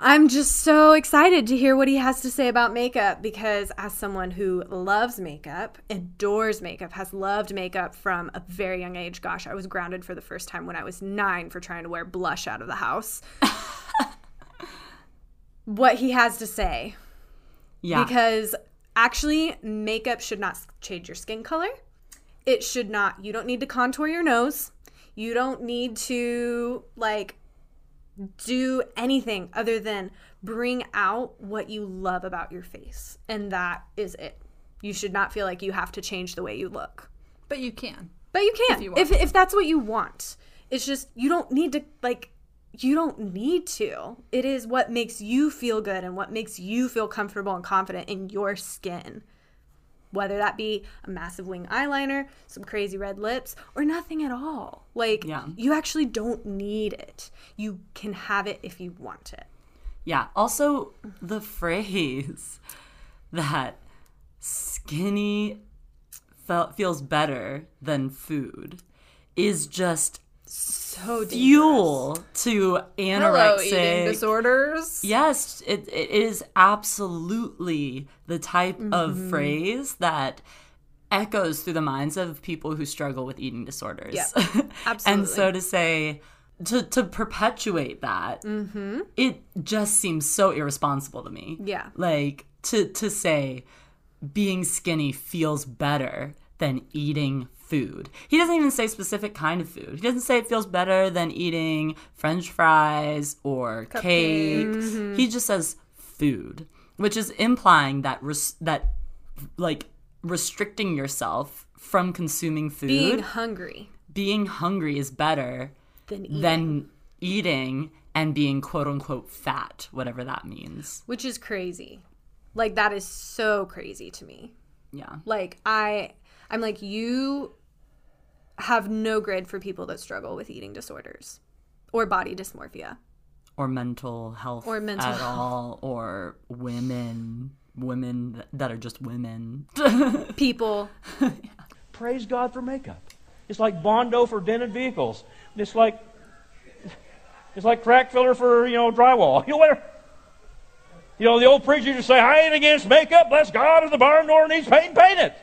I'm just so excited to hear what he has to say about makeup because, as someone who loves makeup, adores makeup, has loved makeup from a very young age. Gosh, I was grounded for the first time when I was nine for trying to wear blush out of the house. what he has to say Yeah. because actually makeup should not change your skin color it should not you don't need to contour your nose you don't need to like do anything other than bring out what you love about your face and that is it. You should not feel like you have to change the way you look. But you can. but you can. you if, if, that's what you want. It's just you don't need to like you don't need to. It is what makes you feel good and what makes you feel comfortable and confident in your skin whether that be a massive wing eyeliner some crazy red lips or nothing at all like Yeah. you actually don't need it you can have it if you want it Yeah. Also, the phrase that skinny feels better than food is just so fuel to Hello, eating anorexic. disorders. Yes, it, it is absolutely the type of Mm-hmm. phrase that echoes through the minds of people who struggle with eating disorders. Yeah, and so to say, to, to perpetuate that, it just seems so irresponsible to me. Yeah. Like to, to say being skinny feels better than eating food. He doesn't even say specific kind of food. He doesn't say it feels better than eating french fries or cake. Mm-hmm. He just says food, which is implying that res- that like restricting yourself from consuming food, being hungry. being, hungry hungry is better than eating than eating and being quote unquote fat, whatever that means. which is crazy like that is so crazy to me Yeah. like i i'm like you have no grid for people that struggle with eating disorders or body dysmorphia or mental health Or mental at health. all or women women that are just women people Praise God for makeup. It's like Bondo for dented vehicles. It's like it's like crack filler for you know drywall. You know whatever. You know the old preacher just say, "I ain't against makeup. Bless God, if the barn door needs paint, paint it."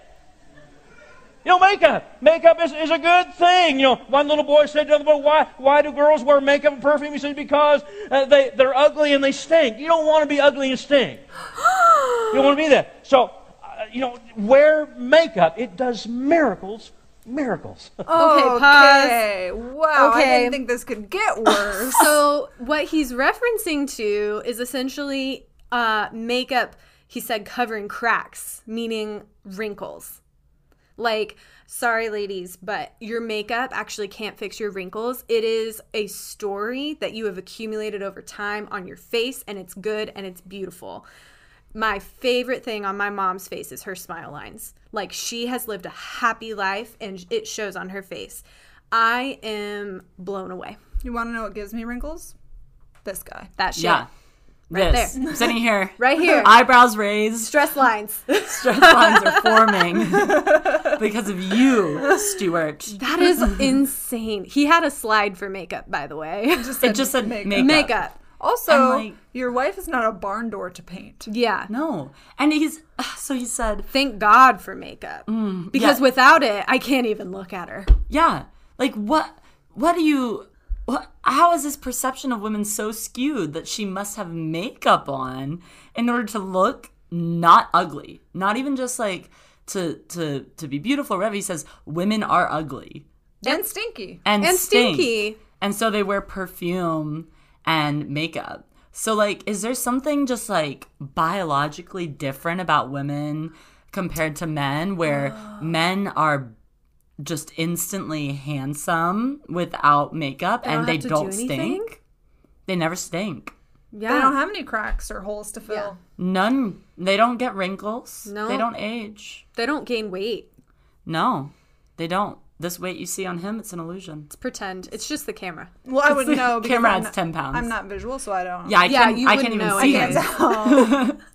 You know, makeup. Makeup is, is a good thing. You know, one little boy said to the other boy, why, why do girls wear makeup and perfume? He said, because uh, they, they're ugly and they stink. You don't want to be ugly and stink. You don't want to be that. So, uh, you know, wear makeup. It does miracles, miracles. okay pause Okay. Wow. okay. I didn't think this could get worse. so what he's referencing to is essentially uh, makeup he said covering cracks meaning wrinkles like sorry ladies but your makeup actually can't fix your wrinkles. It is a story that you have accumulated over time on your face and it's good and it's beautiful. My favorite thing on my mom's face is her smile lines. Like she has lived a happy life and it shows on her face. I am blown away. You want to know what gives me wrinkles? This guy. that shit. Yeah Right this. there. Sitting here. Right here. Eyebrows raised. Stress lines. Stress lines are forming because of you, Stewart. that is insane. He had a slide for makeup, by the way. It just said makeup. makeup. makeup. Also, like- your wife is not a barn door to paint. Yeah. No. And he's ah, so he said, Thank God for makeup. Mm, because yeah. without it, I can't even look at her. yeah. Like what what do you what how is this perception of women so skewed that she must have makeup on in order to look not ugly? Not even just like to to to be beautiful whatever. Says women are ugly And stinky. and, And stink. stinky. And so they wear perfume and makeup. So like is there something just like biologically different about women compared to men where ah. men are just instantly handsome without makeup don't and they do don't anything? stink? They never stink. Yeah. They don't have any cracks or holes to fill. None. They don't get wrinkles. No. They don't age. they don't gain weight. No. They don't. This weight you see on him, it's an illusion. It's pretend. It's just the camera. Well, I wouldn't know because Camera I'm adds not- 10 pounds. I'm not visual, so I don't. Yeah, I Yeah, can't, you I can't wouldn't even know see anything.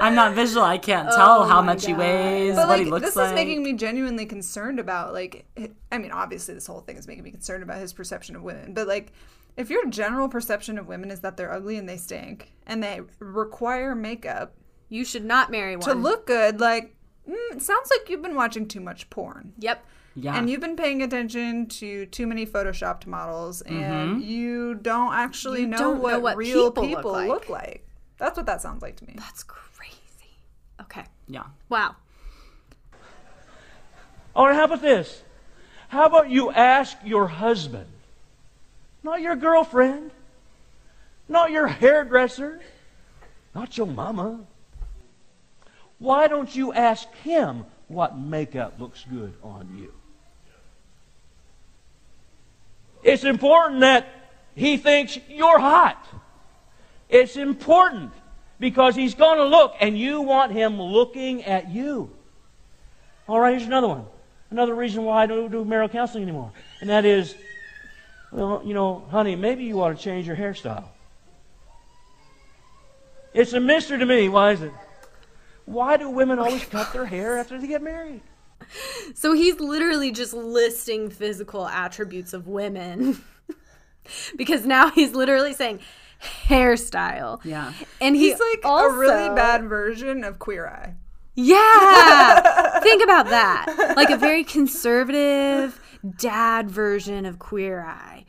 him. I'm not visual. I can't tell how Oh my much he weighs, But what like, he looks this like. This is making me genuinely concerned about like. I mean, obviously, this whole thing is making me concerned about his perception of women. But like, if your general perception of women is that they're ugly and they stink and they require makeup You should not marry one. to look good, like, mm, it sounds like you've been watching too much porn. Yep. yeah. And you've been paying attention to too many photoshopped models, and you don't actually You know, don't know what what real people people, look look, like. like. That's what that sounds like to me. That's crazy. Okay. yeah. Wow. Or how about this? How about you ask your husband, not your girlfriend, not your hairdresser, not your mama. Why don't you ask him what makeup looks good on you? It's important that he thinks you're hot. It's important because he's going to look and you want him looking at you. All right, here's another one. Another reason why I don't do marital counseling anymore. And that is, well, you know, honey, maybe you ought to change your hairstyle. It's a mystery to me. Why is it? Why do women always cut their hair after they get married? So he's literally just listing physical attributes of women. because now he's literally saying hairstyle. Yeah. And he He's like also, a really bad version of Queer Eye. Yeah. Think about that. Like a very conservative dad version of Queer Eye.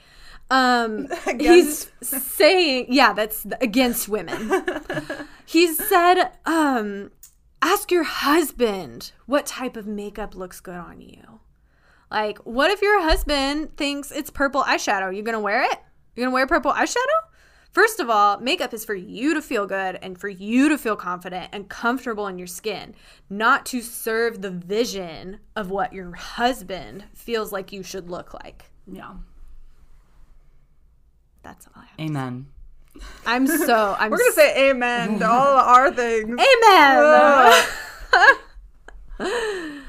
Um, he's saying, yeah, that's against women. he said, um, ask your husband what type of makeup looks good on you. Like, what if your husband thinks it's purple eyeshadow? You gonna wear it? You're gonna wear purple eyeshadow? First of all, makeup is for you to feel good and for you to feel confident and comfortable in your skin, not to serve the vision of what your husband feels like you should look like. Yeah. That's all I have. Amen. I'm so I'm We're gonna say amen to all our things. Amen.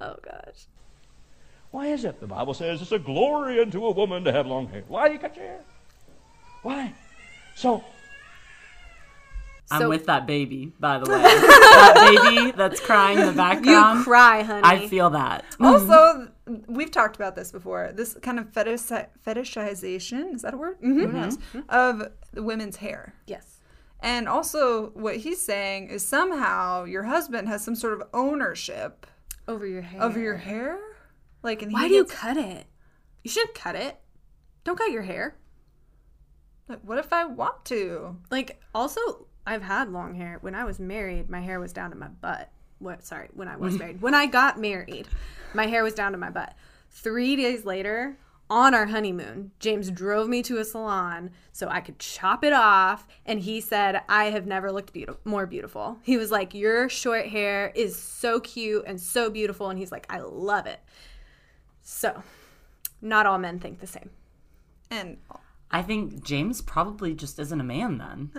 oh gosh. Why is it? The Bible says it's a glory unto a woman to have long hair. Why do you cut your hair? Why? So, I'm So- with that baby, by the way. that baby that's crying in the background. You background. cry, honey. I feel that. Also, mm-hmm. we've talked about this before. This kind of fetish fetishization is that a word? Mm-hmm. Who knows? Mm-hmm. Of women's hair. yes. And also, what he's saying is somehow your husband has some sort of ownership Over your hair. over your hair. Like, and he Why do you cut it? You shouldn't cut it. Don't cut your hair. Like, what if I want to? Like also, I've had long hair. When I was married, my hair was down to my butt. What? Sorry, when I was married. When I got married, my hair was down to my butt. Three days later, on our honeymoon, James drove me to a salon so I could chop it off, and he said, "I have never looked beautiful, more beautiful." He was like, "Your short hair is so cute and so beautiful," and he's like, "I love it." So, not all men think the same. And I think James probably just isn't a man then.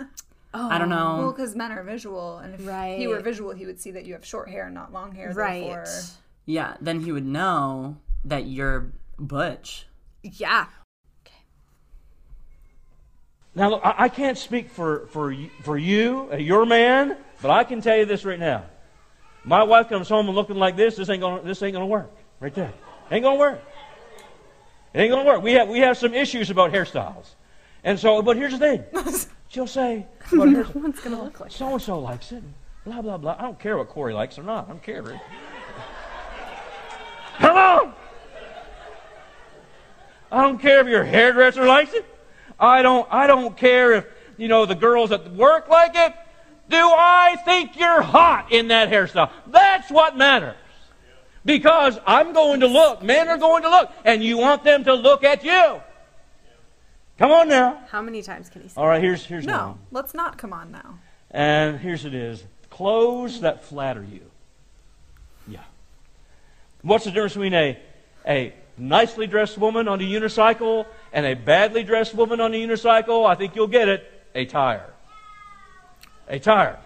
Oh, I don't know. well, because men are visual, and if he were visual, he would see that you have short hair, and not long hair. Right. Therefore, yeah, then he would know that you're butch. Yeah. Now, look, I, I can't speak for, for, for you, uh, your man, but I can tell you this right now. My wife comes home and looking like this, this ain't gonna, this ain't gonna work. Right there. Ain't gonna work. It ain't gonna work. We have, we have some issues about hairstyles. And so, but here's the thing. She'll say, well, here's, One's gonna look like. so and so likes it. Blah blah blah. I don't care what Corey likes or not. I don't care. Hello. I don't care if your hairdresser likes it. I don't. I don't care if you know the girls at work like it. Do I think you're hot in that hairstyle? That's what matters. Because I'm going to look. Men are going to look, and you want them to look at you. Come on now. How many times can he say? All right. Here's here's No, one. let's not come on now. And here's it is clothes that flatter you. Yeah. What's the difference between a, a nicely dressed woman on a unicycle and a badly dressed woman on a unicycle? I think you'll get it. A tire. A tire.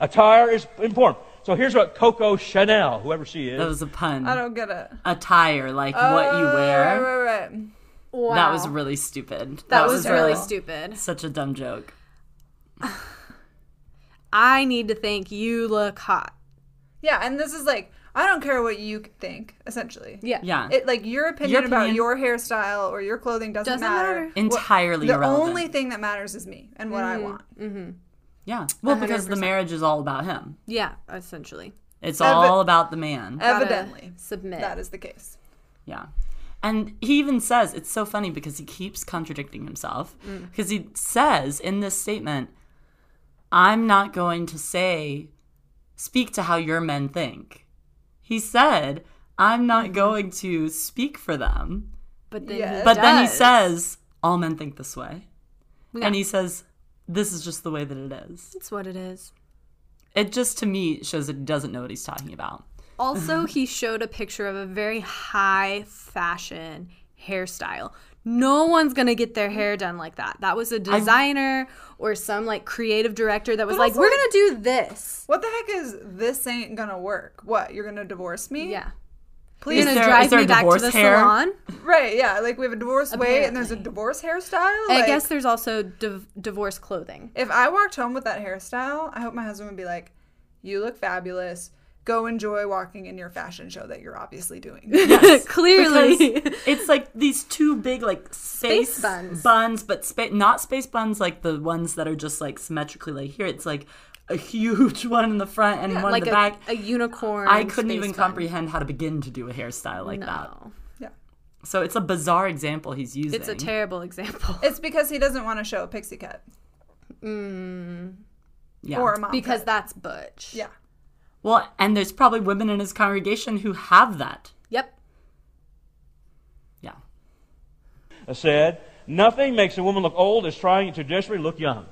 A tire is important. So here's what Coco Chanel, whoever she is. That was a pun. I don't get it. Attire, like what you Oh, wear. Right, right, right. Wow. That was really stupid. That was really terrible. stupid. such a dumb joke. I need to think you look hot. Yeah, and this is like I don't care what you think. Essentially, Yeah. Yeah. It like your opinion, Your about your hairstyle or your clothing doesn't, Doesn't matter. matter. Entirely the irrelevant. only thing that matters is me and what I mm-hmm. want. Mm-hmm. Yeah. Well, because the marriage is all about him. Yeah, essentially. It's Evi- all about the man. Evidently, submit. that is the case. Yeah. And he even says, it's so funny because he keeps contradicting himself. Mm. Because he says in this statement, I'm not going to say, speak to how your men think. He said, I'm not mm-hmm. going to speak for them. but then Yes. he But then he says, all men think this way. Yeah. And he says, this is just the way that it is. It's what it is. It just to me shows that he doesn't know what he's talking about. Also, he showed a picture of a very high fashion hairstyle. No one's gonna get their hair done like that. That was a designer or some like creative director that was like, also, "We're like- gonna do this." What the heck is this ain't gonna work? What you're gonna divorce me? Yeah, please. you're there- drive is there me back to the hair? salon. Right? Yeah. Like we have a divorce way, and there's a divorce hairstyle. I guess there's also div- divorce clothing. if I walked home with that hairstyle, I hope my husband would be like, "You look fabulous. Go enjoy walking in your fashion show that you're obviously doing." Clearly, Because it's like these two big like space, Space buns. buns, but spa- not space buns like the ones that are just like symmetrically like here. It's like a huge one in the front and one like in the a, back. a unicorn. I couldn't space even bun. comprehend how to begin to do a hairstyle like that. No, yeah. So it's a bizarre example he's using. it's a terrible example It's because he doesn't want to show a pixie cut Mmm. yeah. or a mom because cut. that's butch. yeah. well, and there's probably women in his congregation who have that. Yep. Yeah. I said, nothing makes a woman look old as trying to desperately look young.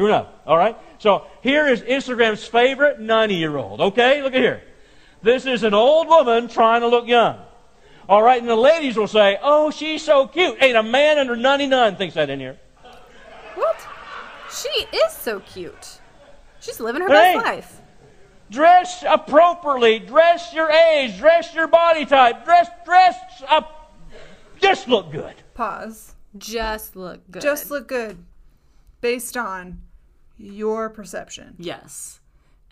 True enough. All right? So here is Instagram's favorite 90 year old. Okay? Look at here. This is an old woman trying to look young. All right? And the ladies will say, oh, she's so cute. Ain't a man under 99 thinks that in here. What? She is so cute. She's living her Hey. best life. Dress appropriately. Dress your age. Dress your body type. Dress, dress up. Just look good. Pause. Just look good. Just look good, based on your perception. Yes.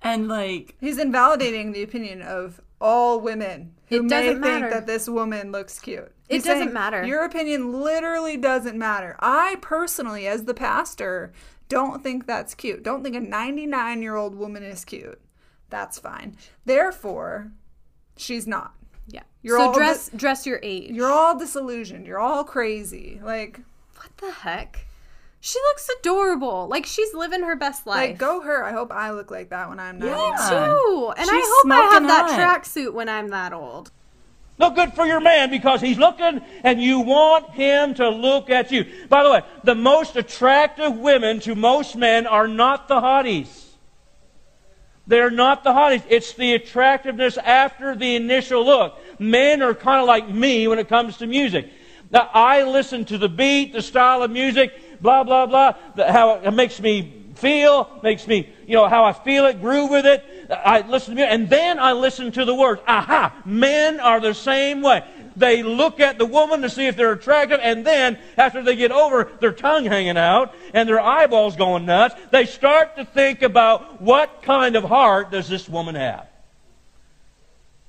And like He's invalidating the opinion of all women who It may doesn't think matter. that this woman looks cute. It doesn't saying, matter. Your opinion literally doesn't matter. I personally, as the pastor, don't think that's cute. Don't think a 99 year old woman is cute. That's fine. Therefore, she's not. yeah. You're so all dress dress your age. You're all disillusioned. You're all crazy. Like, what the heck? She looks adorable. Like she's living her best life. like go her. I hope I look like that when I'm 99. Yeah. too. And I hope I have that tracksuit when I'm that old. Look good for your man because he's looking and you want him to look at you. By the way, the most attractive women to most men are not the hotties. They're not the hotties. It's the attractiveness after the initial look. Men are kind of like me when it comes to music. Now, I listen to the beat, the style of music, blah, blah, blah, how it makes me feel, makes me, you know, how I feel it, groove with it. I listen to it, and then I listen to the words. Aha! Men are the same way. They look at the woman to see if they're attractive, and then, after they get over their tongue hanging out and their eyeballs going nuts, they start to think about what kind of heart does this woman have.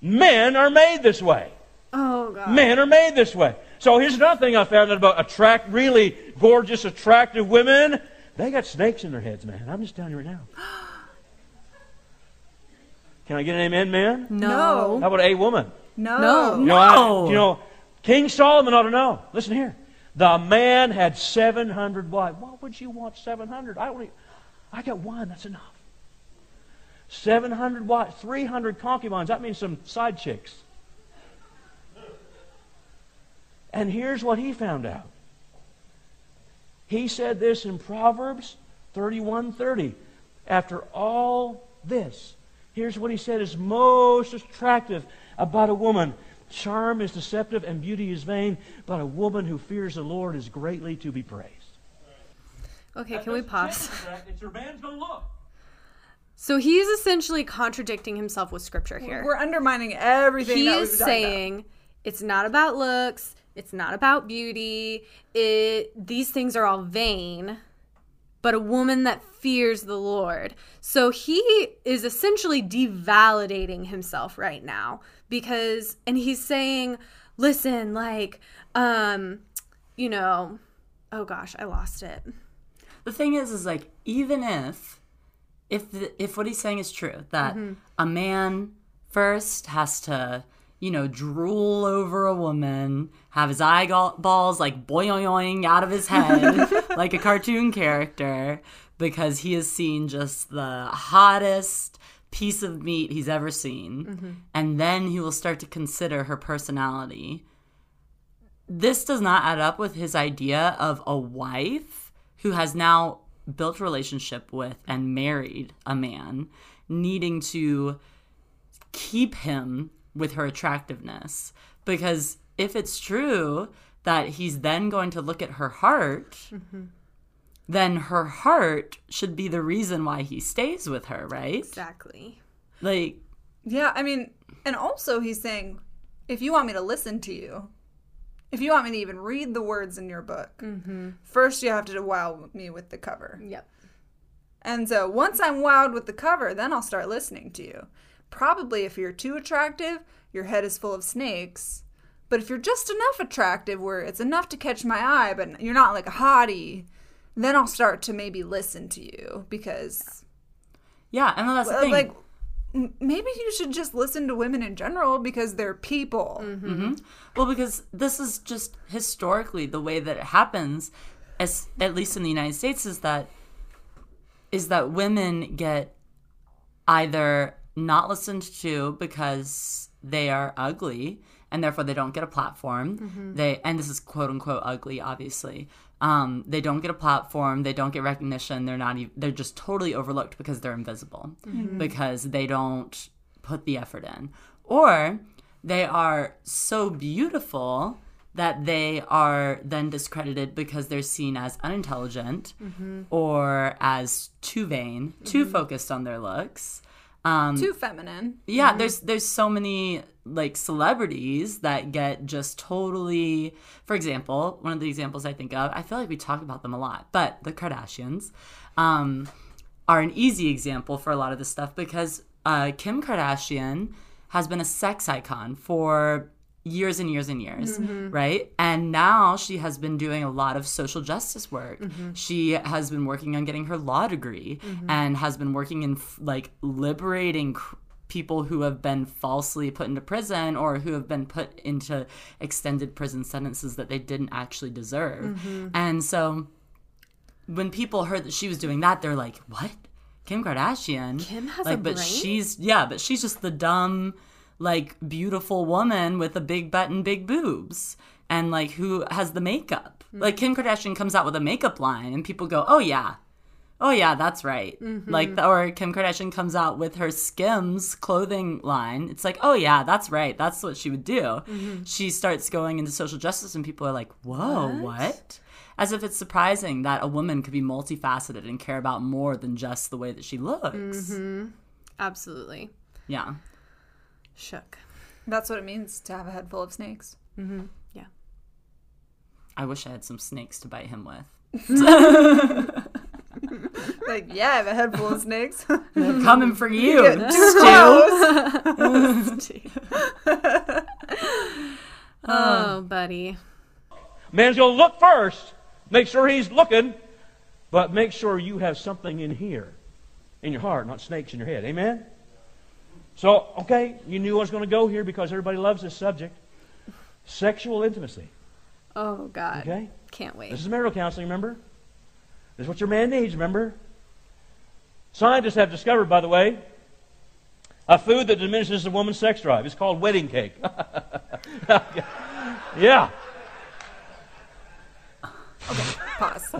Men are made this way. Oh God. Men are made this way. So here's another thing I found out about attract really gorgeous, attractive women. They got snakes in their heads, man. I'm just telling you right now. Can I get an amen, man? No. How about a woman? No. No. You know, I, you know, King Solomon ought to know. Listen here. The man had 700 wives. Why would you want 700? I only, I got one. That's enough. 700 wives, 300 concubines. That means some side chicks. And here's what he found out. He said this in Proverbs 31:30. After all this, here's what he said is most attractive about a woman. Charm is deceptive and beauty is vain, but a woman who fears the Lord is greatly to be praised. Okay, can we pause? It's your man's gonna look. So he's essentially contradicting himself with scripture here. We're undermining everything. he that is we've talked about. saying it's not about looks, it's not about beauty. It these things are all vain, but a woman that fears the Lord. So he is essentially devalidating himself right now because and he's saying, listen, like um you know, oh gosh, I lost it. The thing is, is like even if, if the, if what he's saying is true, that a man first has to, you know, drool over a woman, have his eyeballs like boing out of his head, like a cartoon character, because he has seen just the hottest piece of meat he's ever seen, mm-hmm. and then he will start to consider her personality. This does not add up with his idea of a wife who has now built a relationship with and married a man needing to keep him with her attractiveness because if it's true that he's then going to look at her heart mm-hmm. then her heart should be the reason why he stays with her right Exactly. like Yeah, I mean, and also he's saying, if you want me to listen to you, if you want me to even read the words in your book, mm-hmm. first you have to wow me with the cover. Yep. And so once I'm wowed with the cover, then I'll start listening to you. Probably if you're too attractive, your head is full of snakes. But if you're just enough attractive where it's enough to catch my eye, but you're not like a hottie, then I'll start to maybe listen to you because yeah and that's the thing like maybe you should just listen to women in general because they're people. Mm-hmm. Well, because this is just historically the way that it happens, as at least in the United States, is that is that women get either not listened to because they are ugly and therefore they don't get a platform. Mm-hmm. They and this is quote unquote ugly, obviously. Um, they don't get a platform. They don't get recognition. They're not. Even, they're just totally overlooked because they're invisible mm-hmm. because they don't put the effort in, or they are so beautiful that they are then discredited because they're seen as unintelligent mm-hmm. or as too vain, too focused on their looks. Um, Too feminine. yeah, there's there's so many like celebrities that get just totally. For example, one of the examples I think of, I feel like we talk about them a lot, but the Kardashians um, are an easy example for a lot of this stuff because uh, Kim Kardashian has been a sex icon for years and years and years, mm-hmm. right? And now she has been doing a lot of social justice work. Mm-hmm. She has been working on getting her law degree mm-hmm. and has been working in like liberating cr- people who have been falsely put into prison or who have been put into extended prison sentences that they didn't actually deserve. And so when people heard that she was doing that, they're like, "What? Kim Kardashian? Kim has like, a but brain? she's yeah, but she's just the dumb, like beautiful woman with a big butt and big boobs, and like who has the makeup? Hmm. Like Kim Kardashian comes out with a makeup line, and people go, "Oh yeah." Oh yeah, that's right. Mm-hmm. Like, or Kim Kardashian comes out with her Skims clothing line. It's like, oh yeah, that's right. That's what she would do. Mm-hmm. She starts going into social justice, and people are like, whoa, what? As if it's surprising that a woman could be multifaceted and care about more than just the way that she looks. Mm-hmm. Absolutely. Yeah. Shook. That's what it means to have a head full of snakes. Mm-hmm. Yeah. I wish I had some snakes to bite him with. Like, yeah, I have a head full of snakes. They're coming for you, Too Stu. close. Oh, buddy. Man's going to look first, make sure he's looking, but make sure you have something in here, in your heart, not snakes in your head. Amen? So, okay, you knew I was going to go here because everybody loves this subject. Sexual intimacy. Oh, God. Okay? Can't wait. This is marital counseling, remember? This is what your man needs, remember? Scientists have discovered, by the way, a food that diminishes a woman's sex drive. It's called wedding cake. yeah. Okay, pause.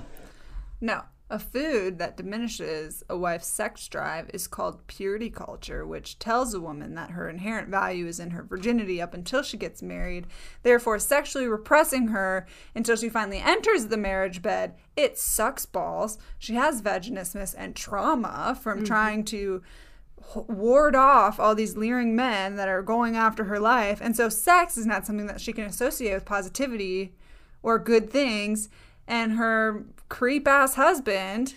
No. A food that diminishes a wife's sex drive is called purity culture, which tells a woman that her inherent value is in her virginity up until she gets married, therefore sexually repressing her until she finally enters the marriage bed. It sucks balls. She has vaginismus and trauma from mm-hmm. trying to ward off all these leering men that are going after her life. And so sex is not something that she can associate with positivity or good things. And her creep ass husband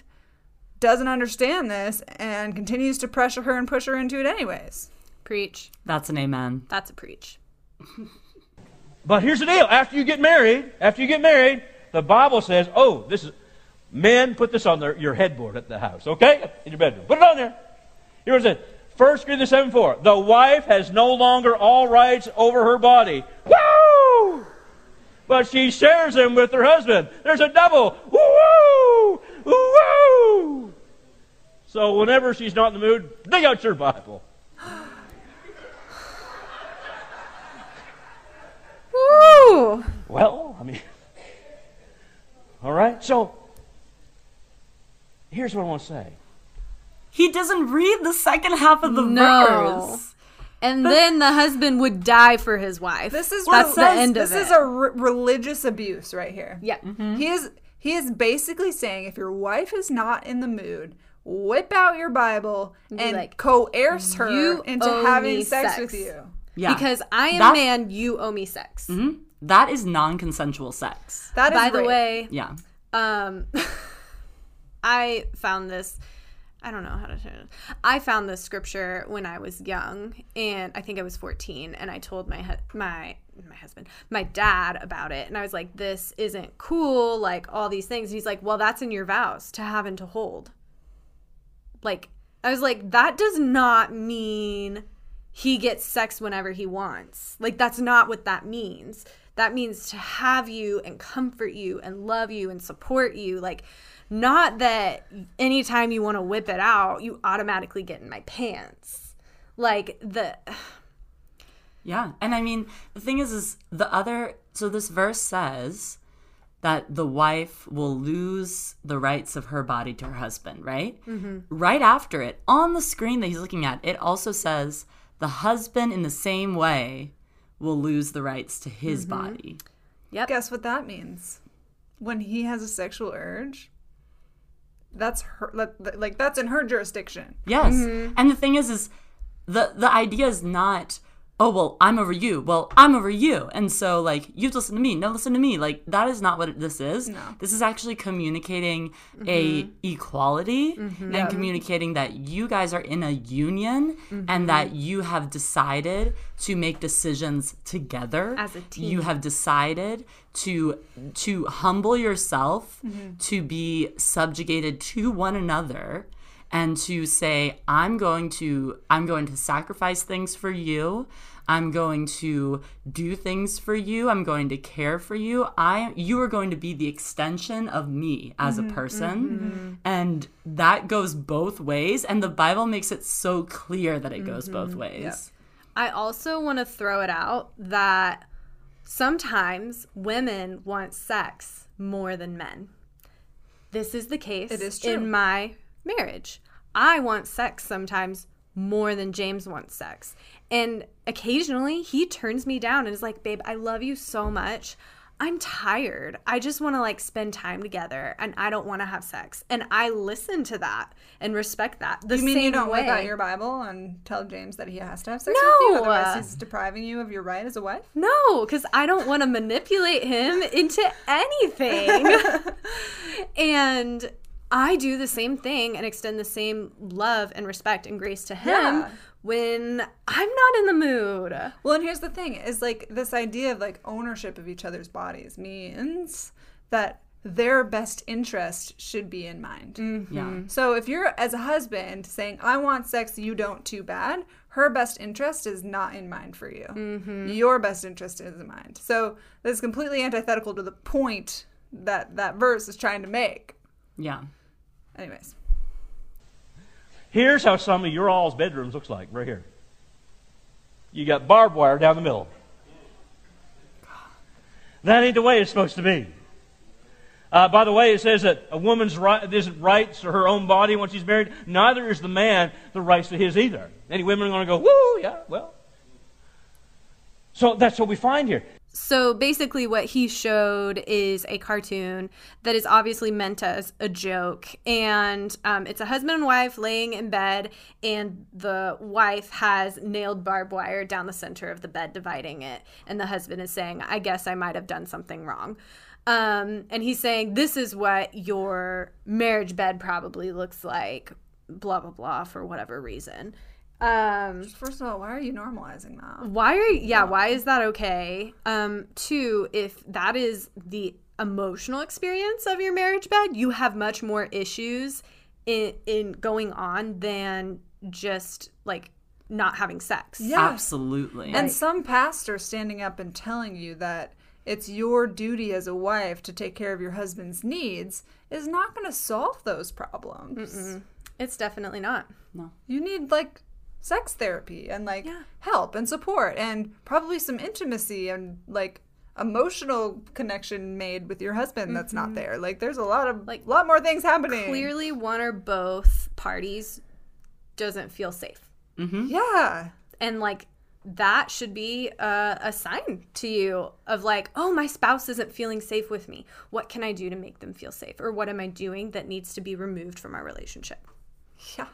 doesn't understand this and continues to pressure her and push her into it anyways. Preach. That's an amen. That's a preach. But here's the deal. After you get married, after you get married, the Bible says, oh, this is, men, put this on their, your headboard at the house, okay? In your bedroom. Put it on there. Here's it. 1 Corinthians 7 4. The wife has no longer all rights over her body. Woo! But she shares them with her husband. There's a double. Woo! Woo! Woo So whenever she's not in the mood, dig out your Bible. Woo! Well, I mean, all right. So here's what I want to say. He doesn't read the second half of the No. verse. And then the husband would die for his wife. This is that's the this- end of This is a re- religious abuse right here. yeah. He is he is basically saying if your wife is not in the mood, whip out your Bible and like, coerce her into having sex, sex." with you. Yeah. Because I am That- a man, you owe me sex. That is non consensual sex. That is By the way, Yeah. um, I found this. I don't know how to say it. I found this scripture when I was young, and I think I was 14, and I told my hu- my my husband, my dad about it, and I was like, "This isn't cool." Like all these things. And he's like, "Well, that's in your vows to have and to hold." Like I was like, that does not mean he gets sex whenever he wants. Like that's not what that means. That means to have you and comfort you and love you and support you. Like not that anytime you want to whip it out, you automatically get in my pants. Like the Yeah. And I mean, the thing is, is the other, so this verse says that the wife will lose the rights of her body to her husband, right? Mm-hmm. Right after it, on the screen that he's looking at, it also says the husband, in the same way, will lose the rights to his body. Yep. Guess what that means? When he has a sexual urge, that's her like- like that's in her jurisdiction. Yes. Mm-hmm. And the thing is is the the idea is not oh well I'm over you. Well, I'm over you. And so like you've listen to me. No listen to me. Like that is not what this is. No. This is actually communicating a mm-hmm. equality mm-hmm. and communicating that you guys are in a union and that mm-hmm. you have decided to make decisions together As a team. You have decided to to humble yourself to be subjugated to one another and to say i'm going to i'm going to sacrifice things for you. I'm going to do things for you. I'm going to care for you. I you are going to be the extension of me as a mm-hmm, person. Mm-hmm. and that goes both ways and the bible makes it so clear that it goes both mm-hmm, ways. I also want to throw it out that sometimes women want sex more than men. This is the case It is true. in my marriage. I want sex sometimes more than James wants sex. And occasionally he turns me down and is like, "Babe, I love you so much. I'm tired. I just want to like spend time together and I don't want to have sex. And I listen to that and respect that. The You mean you don't way. whip out your Bible and tell James that he has to have sex with you? No. Otherwise, he's depriving you of your right as a wife? No, because I don't want to manipulate him into anything. and I do the same thing and extend the same love and respect and grace to him Yeah. when I'm not in the mood. Well, and here's the thing is like this idea of like ownership of each other's bodies means that their best interest should be in mind. Mm-hmm. Yeah. So if you're as a husband saying, I want sex, you don't too bad, her best interest is not in mind for you. Mm-hmm. Your best interest is in mind. So this is completely antithetical to the point that that verse is trying to make. Yeah. Anyways. Here's how some of your all's bedrooms looks like, right here. You got barbed wire down the middle. That ain't the way it's supposed to be. Uh, by the way, it says that a woman's right isn't rights to her own body when she's married. Neither is the man the rights to his either. Any women are going to go, woo, yeah, well. So that's what we find here. So basically, what he showed is a cartoon that is obviously meant as a joke. And um, it's a husband and wife laying in bed, and the wife has nailed barbed wire down the center of the bed, dividing it. And the husband is saying, I guess I might have done something wrong. Um, and he's saying, This is what your marriage bed probably looks like, blah, blah, blah, for whatever reason. Um, First of all, why are you normalizing that? why are yeah why is that okay um two if that is the emotional experience of your marriage bed you have much more issues in in going on than just like not having sex Yeah. Absolutely. And some pastor standing up and telling you that it's your duty as a wife to take care of your husband's needs is not going to solve those problems. it's definitely not No. You need like sex therapy and like Yeah. help and support and probably some intimacy and like emotional connection made with your husband that's not mm-hmm. there. Like there's a lot of like Like, lot more things happening. clearly one or both parties doesn't feel safe mm-hmm. Yeah. and like that should be a, a sign to you of like oh my spouse isn't feeling safe with me what can i do to make them feel safe or what am i doing that needs to be removed from our relationship Yeah.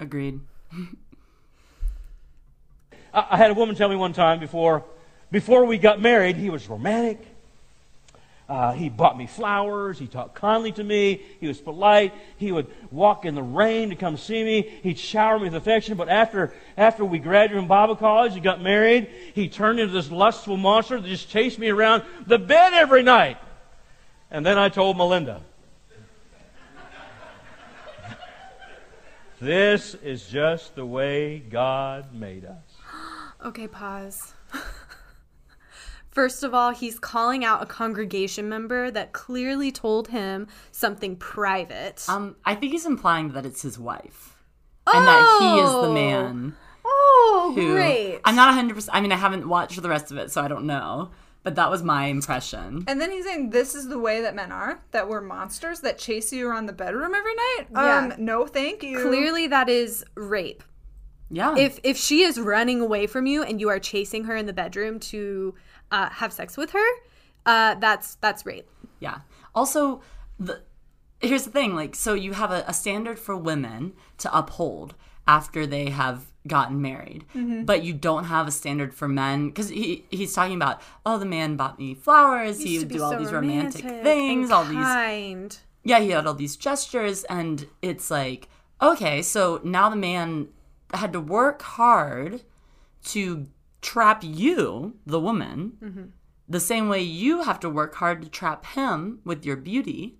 Agreed. I, had a woman tell me one time before, before we got married, he was romantic. Uh, he bought me flowers. He talked kindly to me. He was polite. He would walk in the rain to come see me. He'd shower me with affection. But after, after we graduated from Bible college and got married, he turned into this lustful monster that just chased me around the bed every night. And then I told Melinda, This is just the way God made us. okay pause first of all he's calling out a congregation member that clearly told him something private Um, I think he's implying that it's his wife. And that he is the Oh. man oh who great I'm not 100% I mean I haven't watched the rest of it so I don't know, but that was my impression. And then he's saying this is the way that men are, that we're monsters that chase you around the bedroom every night. Yeah. Um, no, thank you. clearly that is rape Yeah. if if she is running away from you and you are chasing her in the bedroom to uh, have sex with her uh, that's that's rape Yeah. Also, the here's the thing. Like, so you have a, a standard for women to uphold after they have gotten married, mm-hmm. but you don't have a standard for men because he he's talking about oh the man bought me flowers, he would do all so these romantic, romantic things, all these kind. yeah he had all these gestures, and it's like okay, so now the man had to work hard to trap you, the woman, mm-hmm. the same way you have to work hard to trap him with your beauty.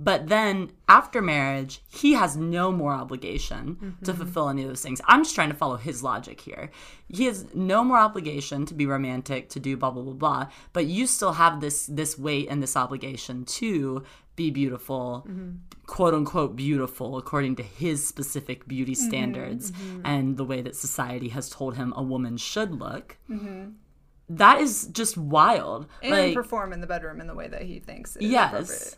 But then after marriage, he has no more obligation to mm-hmm. fulfill any of those things. I'm just trying to follow his logic here. He has no more obligation to be romantic, to do blah blah blah blah. But you still have this this weight and this obligation to be beautiful, mm-hmm. quote unquote beautiful, according to his specific beauty mm-hmm. standards and the way that society has told him a woman should look. That is just wild. and like, perform in the bedroom in the way that he thinks is yes appropriate.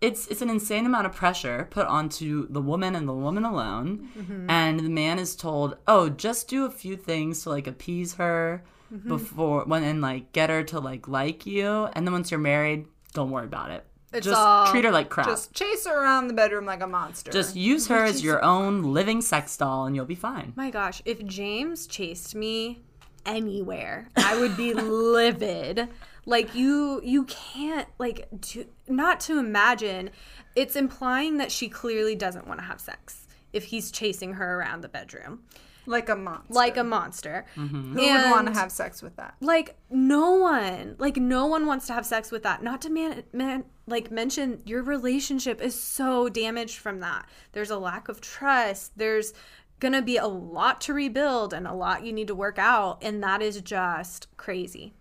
It's it's an insane amount of pressure put onto the woman and the woman alone Mm-hmm. and the man is told oh just do a few things to like appease her before when and like get her to like like you, and then once you're married, don't worry about it. It's just all- treat her like crap. Just chase her around the bedroom like a monster. Just use her as your own living sex doll, and you'll be fine. My gosh, if James chased me anywhere, I would be livid. Like you you can't like to not to imagine it's implying that she clearly doesn't want to have sex if he's chasing her around the bedroom like a monster. like a monster. Mm-hmm. Who would want to have sex with that? like no one like no one wants to have sex with that not to man, man like mention your relationship is so damaged from that there's a lack of trust there's gonna be a lot to rebuild and a lot you need to work out and that is just crazy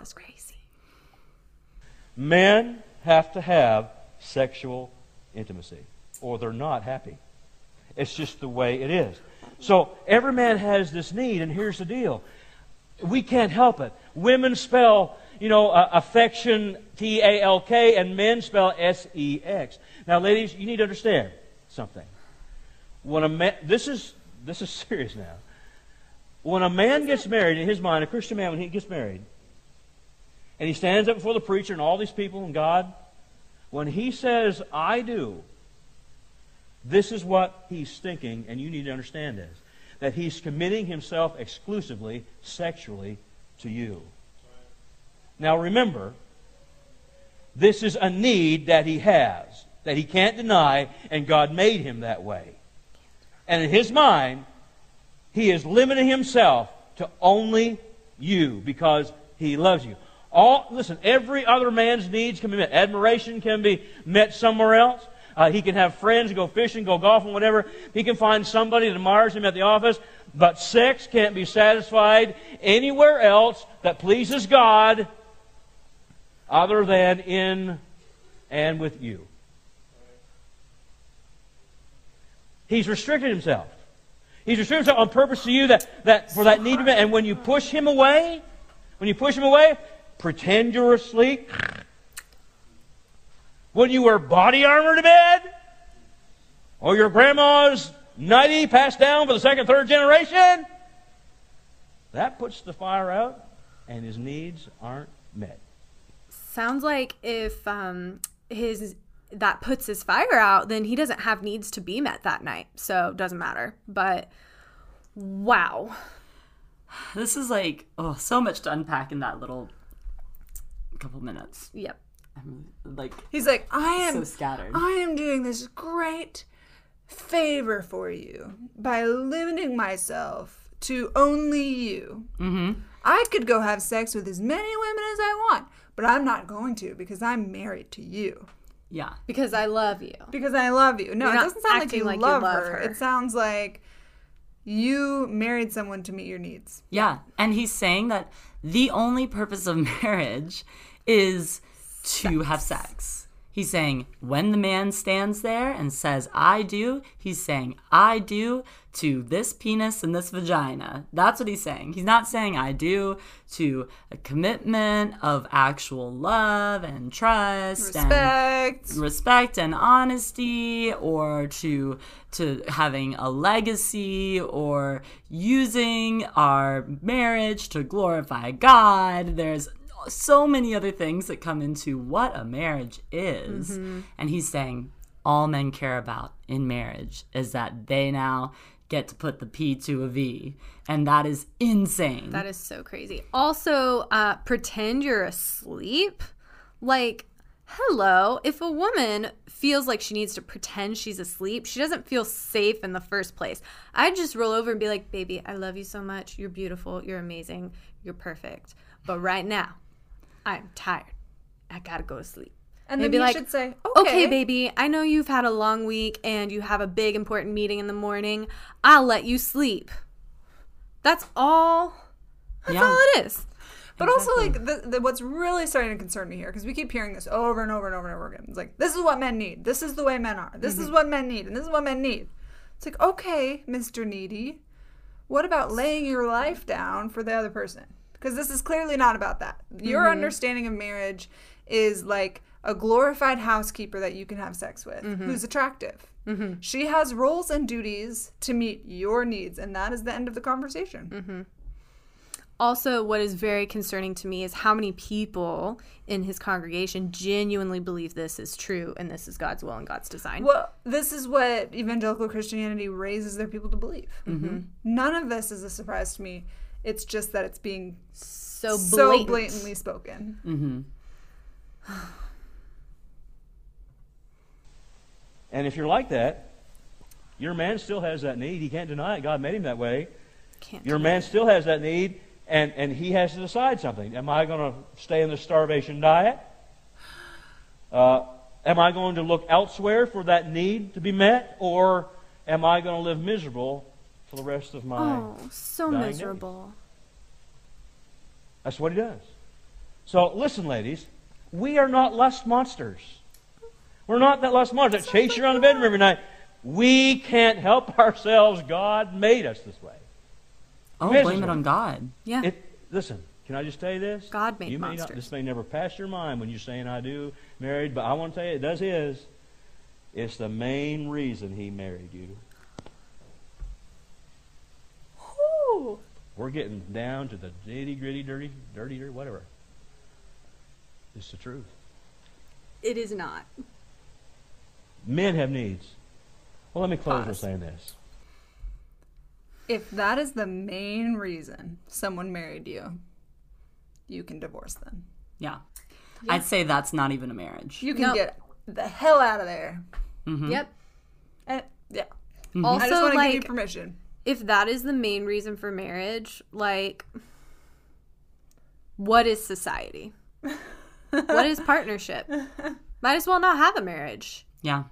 that's crazy Men have to have sexual intimacy, or they're not happy. It's just the way it is. So every man has this need, and here's the deal: we can't help it. Women spell, you know, uh, affection T A L K, and men spell S E X. Now, ladies, you need to understand something. When a man, this is this is serious now. When a man gets married, in his mind, a Christian man, when he gets married, and he stands up before the preacher and all these people and God, when he says, I do, this is what he's thinking, and you need to understand this that he's committing himself exclusively sexually to you. Now remember, this is a need that he has, that he can't deny, and God made him that way. And in his mind, he is limiting himself to only you because he loves you. All listen, every other man's needs can be met. Admiration can be met somewhere else. Uh, he can have friends, go fishing, go golfing, whatever. He can find somebody that admires him at the office. But sex can't be satisfied anywhere else that pleases God other than in and with you. He's restricted himself. He's restricted himself on purpose to you that, that for that need to be. And when you push him away, when you push him away, pretend you're asleep. When you wear body armor to bed, or your grandma's nightie passed down for the second, third generation, that puts the fire out, and his needs aren't met. sounds like if um his that puts his fire out then he doesn't have needs to be met that night so it doesn't matter but wow This is like oh, so much to unpack in that little couple minutes. yep I'm like He's like, I am so scattered. I am doing this great favor for you by limiting myself to only you. Mm-hmm. I could go have sex with as many women as I want, but I'm not going to because I'm married to you. Yeah. because i love you Because I love you. No, You're it doesn't sound like you, like you love, love her. her. It sounds like you married someone to meet your needs. Yeah. And he's saying that the only purpose of marriage is to have sex. He's saying when the man stands there and says, I do, he's saying, I do to this penis and this vagina. That's what he's saying. He's not saying, I do to a commitment of actual love and trust and Respect. respect and honesty or to to having a legacy or using our marriage to glorify God there's so many other things that come into what a marriage is and he's saying all men care about in marriage is that they now get to put the P to a V and that is insane That is so crazy. Also, uh, pretend you're asleep. Like, hello. If a woman feels like she needs to pretend she's asleep, she doesn't feel safe in the first place. I'd just roll over and be like, baby, I love you so much. You're beautiful. You're amazing. You're perfect. But right now, I'm tired. I gotta go to sleep. And They'd then you like, should say, okay, okay, baby, I know you've had a long week and you have a big important meeting in the morning. I'll let you sleep. That's all. That's Yeah. all it is. But also, like, the, the, what's really starting to concern me here, because we keep hearing this over and over and over and over again. It's like, this is what men need. This is the way men are. This is mm-hmm. what men need. And this is what men need. It's like, okay, Mr. Needy, what about laying your life down for the other person? Because this is clearly not about that. Your mm-hmm. understanding of marriage is like a glorified housekeeper that you can have sex with mm-hmm. who's attractive. Mm-hmm. She has roles and duties to meet your needs, and that is the end of the conversation. Also, what is very concerning to me is how many people in his congregation genuinely believe this is true and this is God's will and God's design. Well, this is what evangelical Christianity raises their people to believe. Mm-hmm. None of this is a surprise to me. It's just that it's being so so blatantly spoken. And if you're like that, your man still has that need. He can't deny it. God made him that way. Can't Your man it. still has that need, and, and he has to decide something. Am I going to stay in the starvation diet? Uh, am I going to look elsewhere for that need to be met? Or am I going to live miserable for the rest of my. Oh, so dying days. miserable. That's what he does. So listen, ladies, we are not lust monsters. We're not that lust monster that chase you around the bedroom every night. We can't help ourselves. God made us this way. Oh, Miserable. blame it on God. Yeah. It, listen, can I just tell you this? God made you may not, monsters. this may never pass your mind when you're saying I do married, but I want to tell you, it does his. It's the main reason he married you. We're getting down to the nitty gritty, dirty, dirty, dirty, whatever. It's the truth. it is not. Men have needs. Well, let me close with saying this. If that is the main reason someone married you, you can divorce them. Yeah. I'd say that's not even a marriage. You can No. get the hell out of there. Mm-hmm. Yep. And yeah, Also, I just want to give you like, permission. If that is the main reason for marriage, like, what is society? what is partnership? Might as well not have a marriage. Yeah.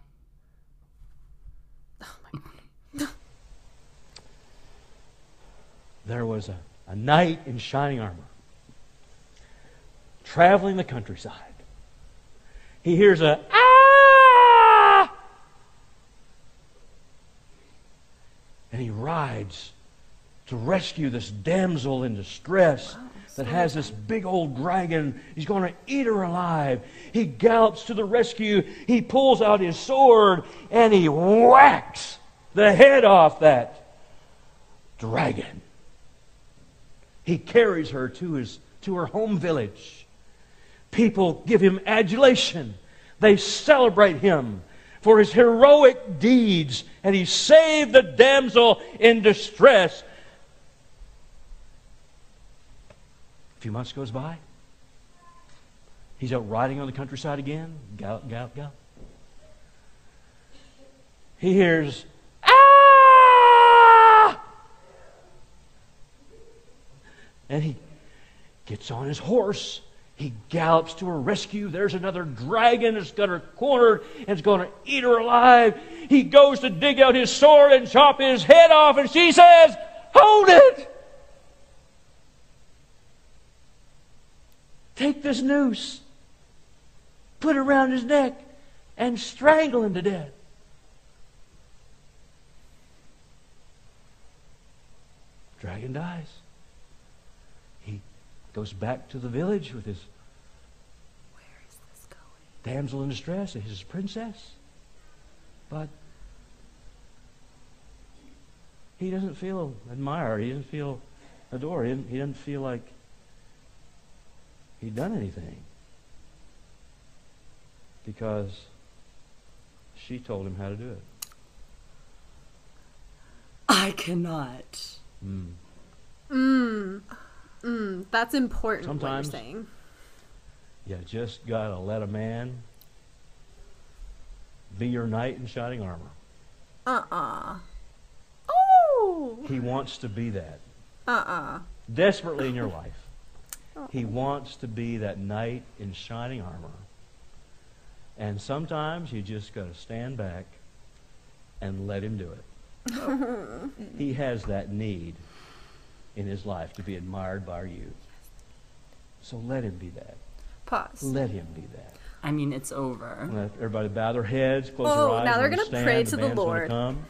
There was a, a knight in shining armor traveling the countryside. He hears a And he rides to rescue this damsel in distress that has this big old dragon. He's going to eat her alive. He gallops to the rescue. He pulls out his sword and he whacks the head off that dragon. He carries her to his to her home village. People give him adulation. They celebrate him for his heroic deeds, and he saved the damsel in distress. A few months goes by. He's out riding on the countryside again. Gallop, gallop, gallop. He hears, ah! And he gets on his horse. He gallops to her rescue. There's another dragon that's got her cornered and is going to eat her alive. He goes to dig out his sword and chop his head off, and she says, Hold it! Take this noose, put it around his neck, and strangle him to death. Dragon dies. He goes back to the village with his damsel in distress, his princess. But he doesn't feel admired. He doesn't feel adored. He doesn't, he doesn't feel like he'd done anything. Because she told him how to do it. I cannot. Mm. Mm. Mm. That's important. Sometimes- What you're saying. You just got to let a man be your knight in shining armor. Uh-uh. Oh. He wants to be that. Uh-uh. Desperately in your life. He wants to be that knight in shining armor. And sometimes you just got to stand back and let him do it. he has that need in his life to be admired by you. So let him be that. Pause. Let him be that. I mean, it's over. Let everybody bow their heads, close Oh, their eyes. now they're gonna pray to the band's gonna Lord. Come.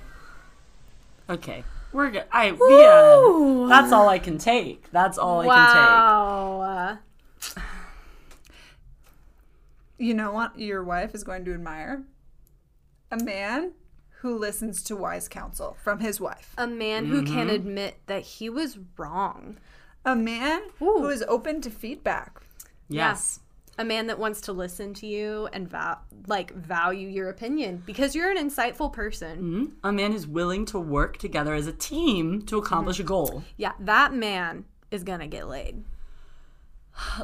Okay. We're good. I yeah. Uh, that's all I can take. That's all I can take. Wow. You know what your wife is going to admire? A man who listens to wise counsel from his wife. A man who can admit that he was wrong. A A man Ooh. who is open to feedback. Yes. a man that wants to listen to you and val- like value your opinion because you're an insightful person. Mhm. A man who's willing to work together as a team to accomplish a goal. Yeah, that man is gonna get laid.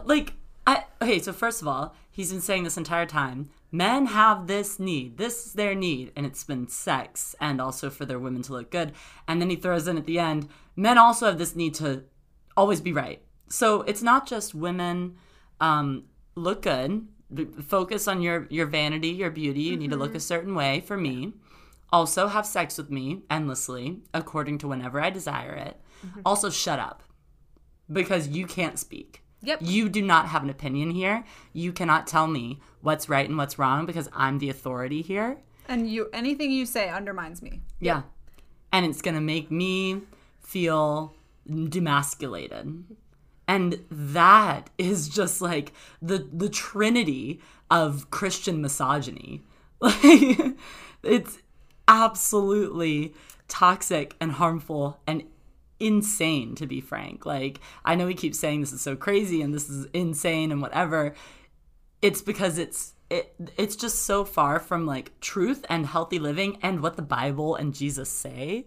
Like, I okay. So first of all, he's been saying this entire time. Men have this need. This is their need, and it's been sex, and also for their women to look good. And then he throws in at the end, men also have this need to always be right. So it's not just women um, look good. Focus on your your vanity, your beauty. You need to look a certain way. For me, also have sex with me endlessly, according to whenever I desire it. Also, shut up because you can't speak. Yep. You do not have an opinion here. You cannot tell me what's right and what's wrong because I'm the authority here. And you anything you say undermines me. Yeah. And it's going to make me feel demasculated. And that is just like the the trinity of Christian misogyny. Like it's absolutely toxic and harmful and insane to be frank. Like I know we keep saying this is so crazy and this is insane and whatever. It's because it's it it's just so far from like truth and healthy living and what the Bible and Jesus say.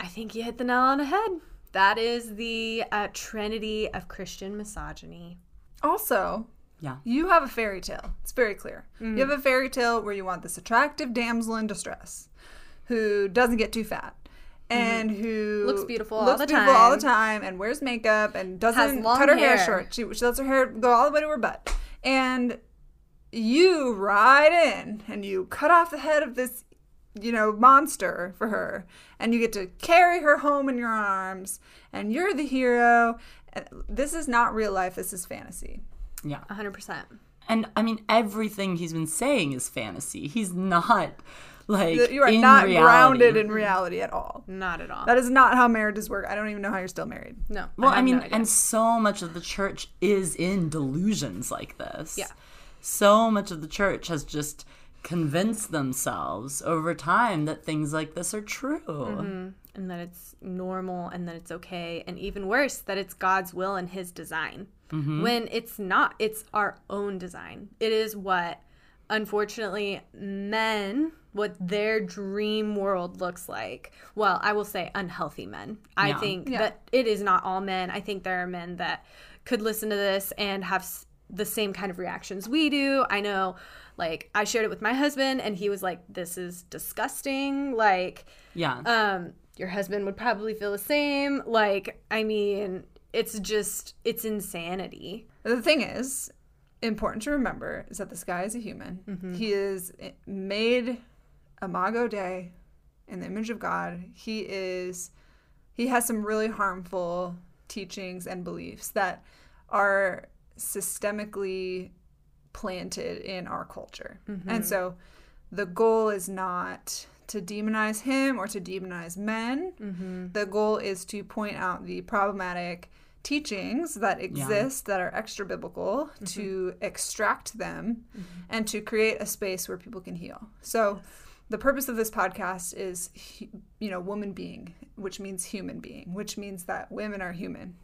I think you hit the nail on the head. That is the uh, trinity of Christian misogyny. Also, Yeah. you have a fairy tale. It's very clear. You have a fairy tale where you want this attractive damsel in distress who doesn't get too fat Mm-hmm. and who Looks beautiful all the beautiful all the time. time and wears makeup and doesn't cut her hair, hair. short. She, she lets her hair go all the way to her butt. And you ride in and you cut off the head of this you know monster for her and you get to carry her home in your arms and you're the hero this is not real life this is fantasy Yeah. 100%. And I mean everything he's been saying is fantasy. He's not like you are in not reality. grounded in reality at all Not at all. that is not how marriages work i don't even know how you're still married no. Well, I, have mean, no and so much of the church is in delusions like this. Yeah. So much of the church has just convinced themselves over time that things like this are true. Mm-hmm. and that it's normal and that it's okay and even worse that it's god's will and his design when it's not it's our own design it is what unfortunately men what their dream world looks like. Well i will say unhealthy men. I Yeah. think Yeah. that it is not all men. I think there are men that could listen to this and have s- the same kind of reactions we do. I know like i shared it with my husband and he was like this is disgusting. Like Yeah. um your husband would probably feel the same. Like i mean it's just it's insanity. The thing is important to remember is that this guy is a human Mm-hmm. he is made imago dei in the image of god he is he has some really harmful teachings and beliefs that are systemically planted in our culture. Mm-hmm. And so the goal is not to demonize him or to demonize men. Mm-hmm. The goal is to point out the problematic teachings that exist that are extra biblical Mm-hmm. to extract them and to create a space where people can heal. So the purpose of this podcast is you know woman being which means human being which means that women are human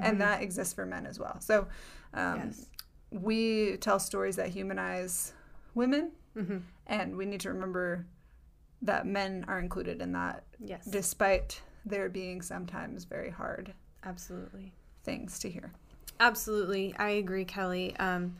and that exists for men as well. So um, Yes. we tell stories that humanize women and we need to remember that men are included in that yes. despite there being sometimes very hard absolutely things to hear absolutely i agree kelly um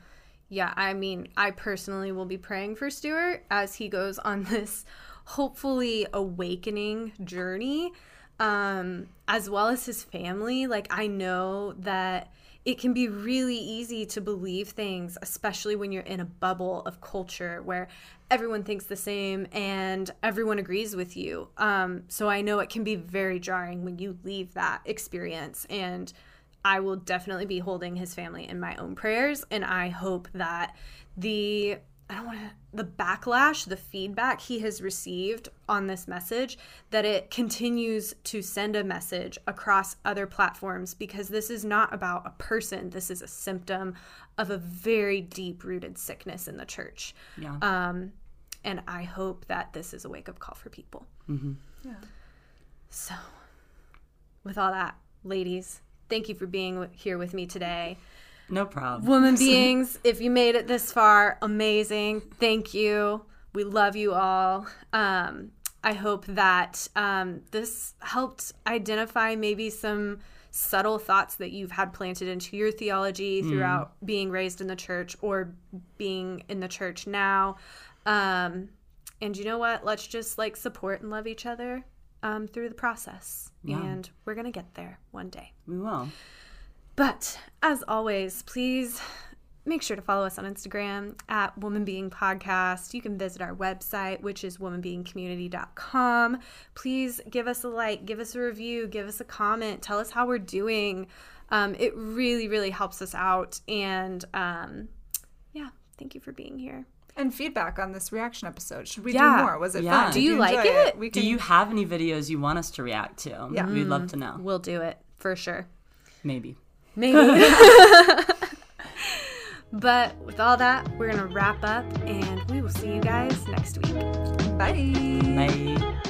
yeah i mean i personally will be praying for Stewart as he goes on this hopefully awakening journey um as well as his family like i know that it can be really easy to believe things, especially when you're in a bubble of culture where everyone thinks the same and everyone agrees with you. Um, so I know it can be very jarring when you leave that experience. And I will definitely be holding his family in my own prayers. And I hope that the I don't want to the backlash, the feedback he has received on this message, that it continues to send a message across other platforms because this is not about a person. This is a symptom of a very deep rooted sickness in the church. Yeah. Um, and I hope that this is a wake up call for people. yeah So, with all that, ladies, thank you for being here with me today. No problem. Woman beings, if you made it this far, amazing. Thank you. We love you all. Um, I hope that um, this helped identify maybe some subtle thoughts that you've had planted into your theology throughout being raised in the church or being in the church now. Um, and you know what? Let's just like support and love each other um, through the process. And we're going to get there one day. we will. But as always, please make sure to follow us on Instagram at Woman Being Podcast. You can visit our website, which is womanbeingcommunity.com. Please give us a like, give us a review, give us a comment, tell us how we're doing. Um, it really, really helps us out. And um, yeah, thank you for being here. And feedback on this reaction episode. Should we Yeah. do more? Was it Yeah. fun? Do Did you like enjoy it? We Do you have any videos you want us to react to? Yeah. We'd love to know. We'll do it for sure. Maybe. Maybe. but with all that, we're going to wrap up and we will see you guys next week. Bye. Bye.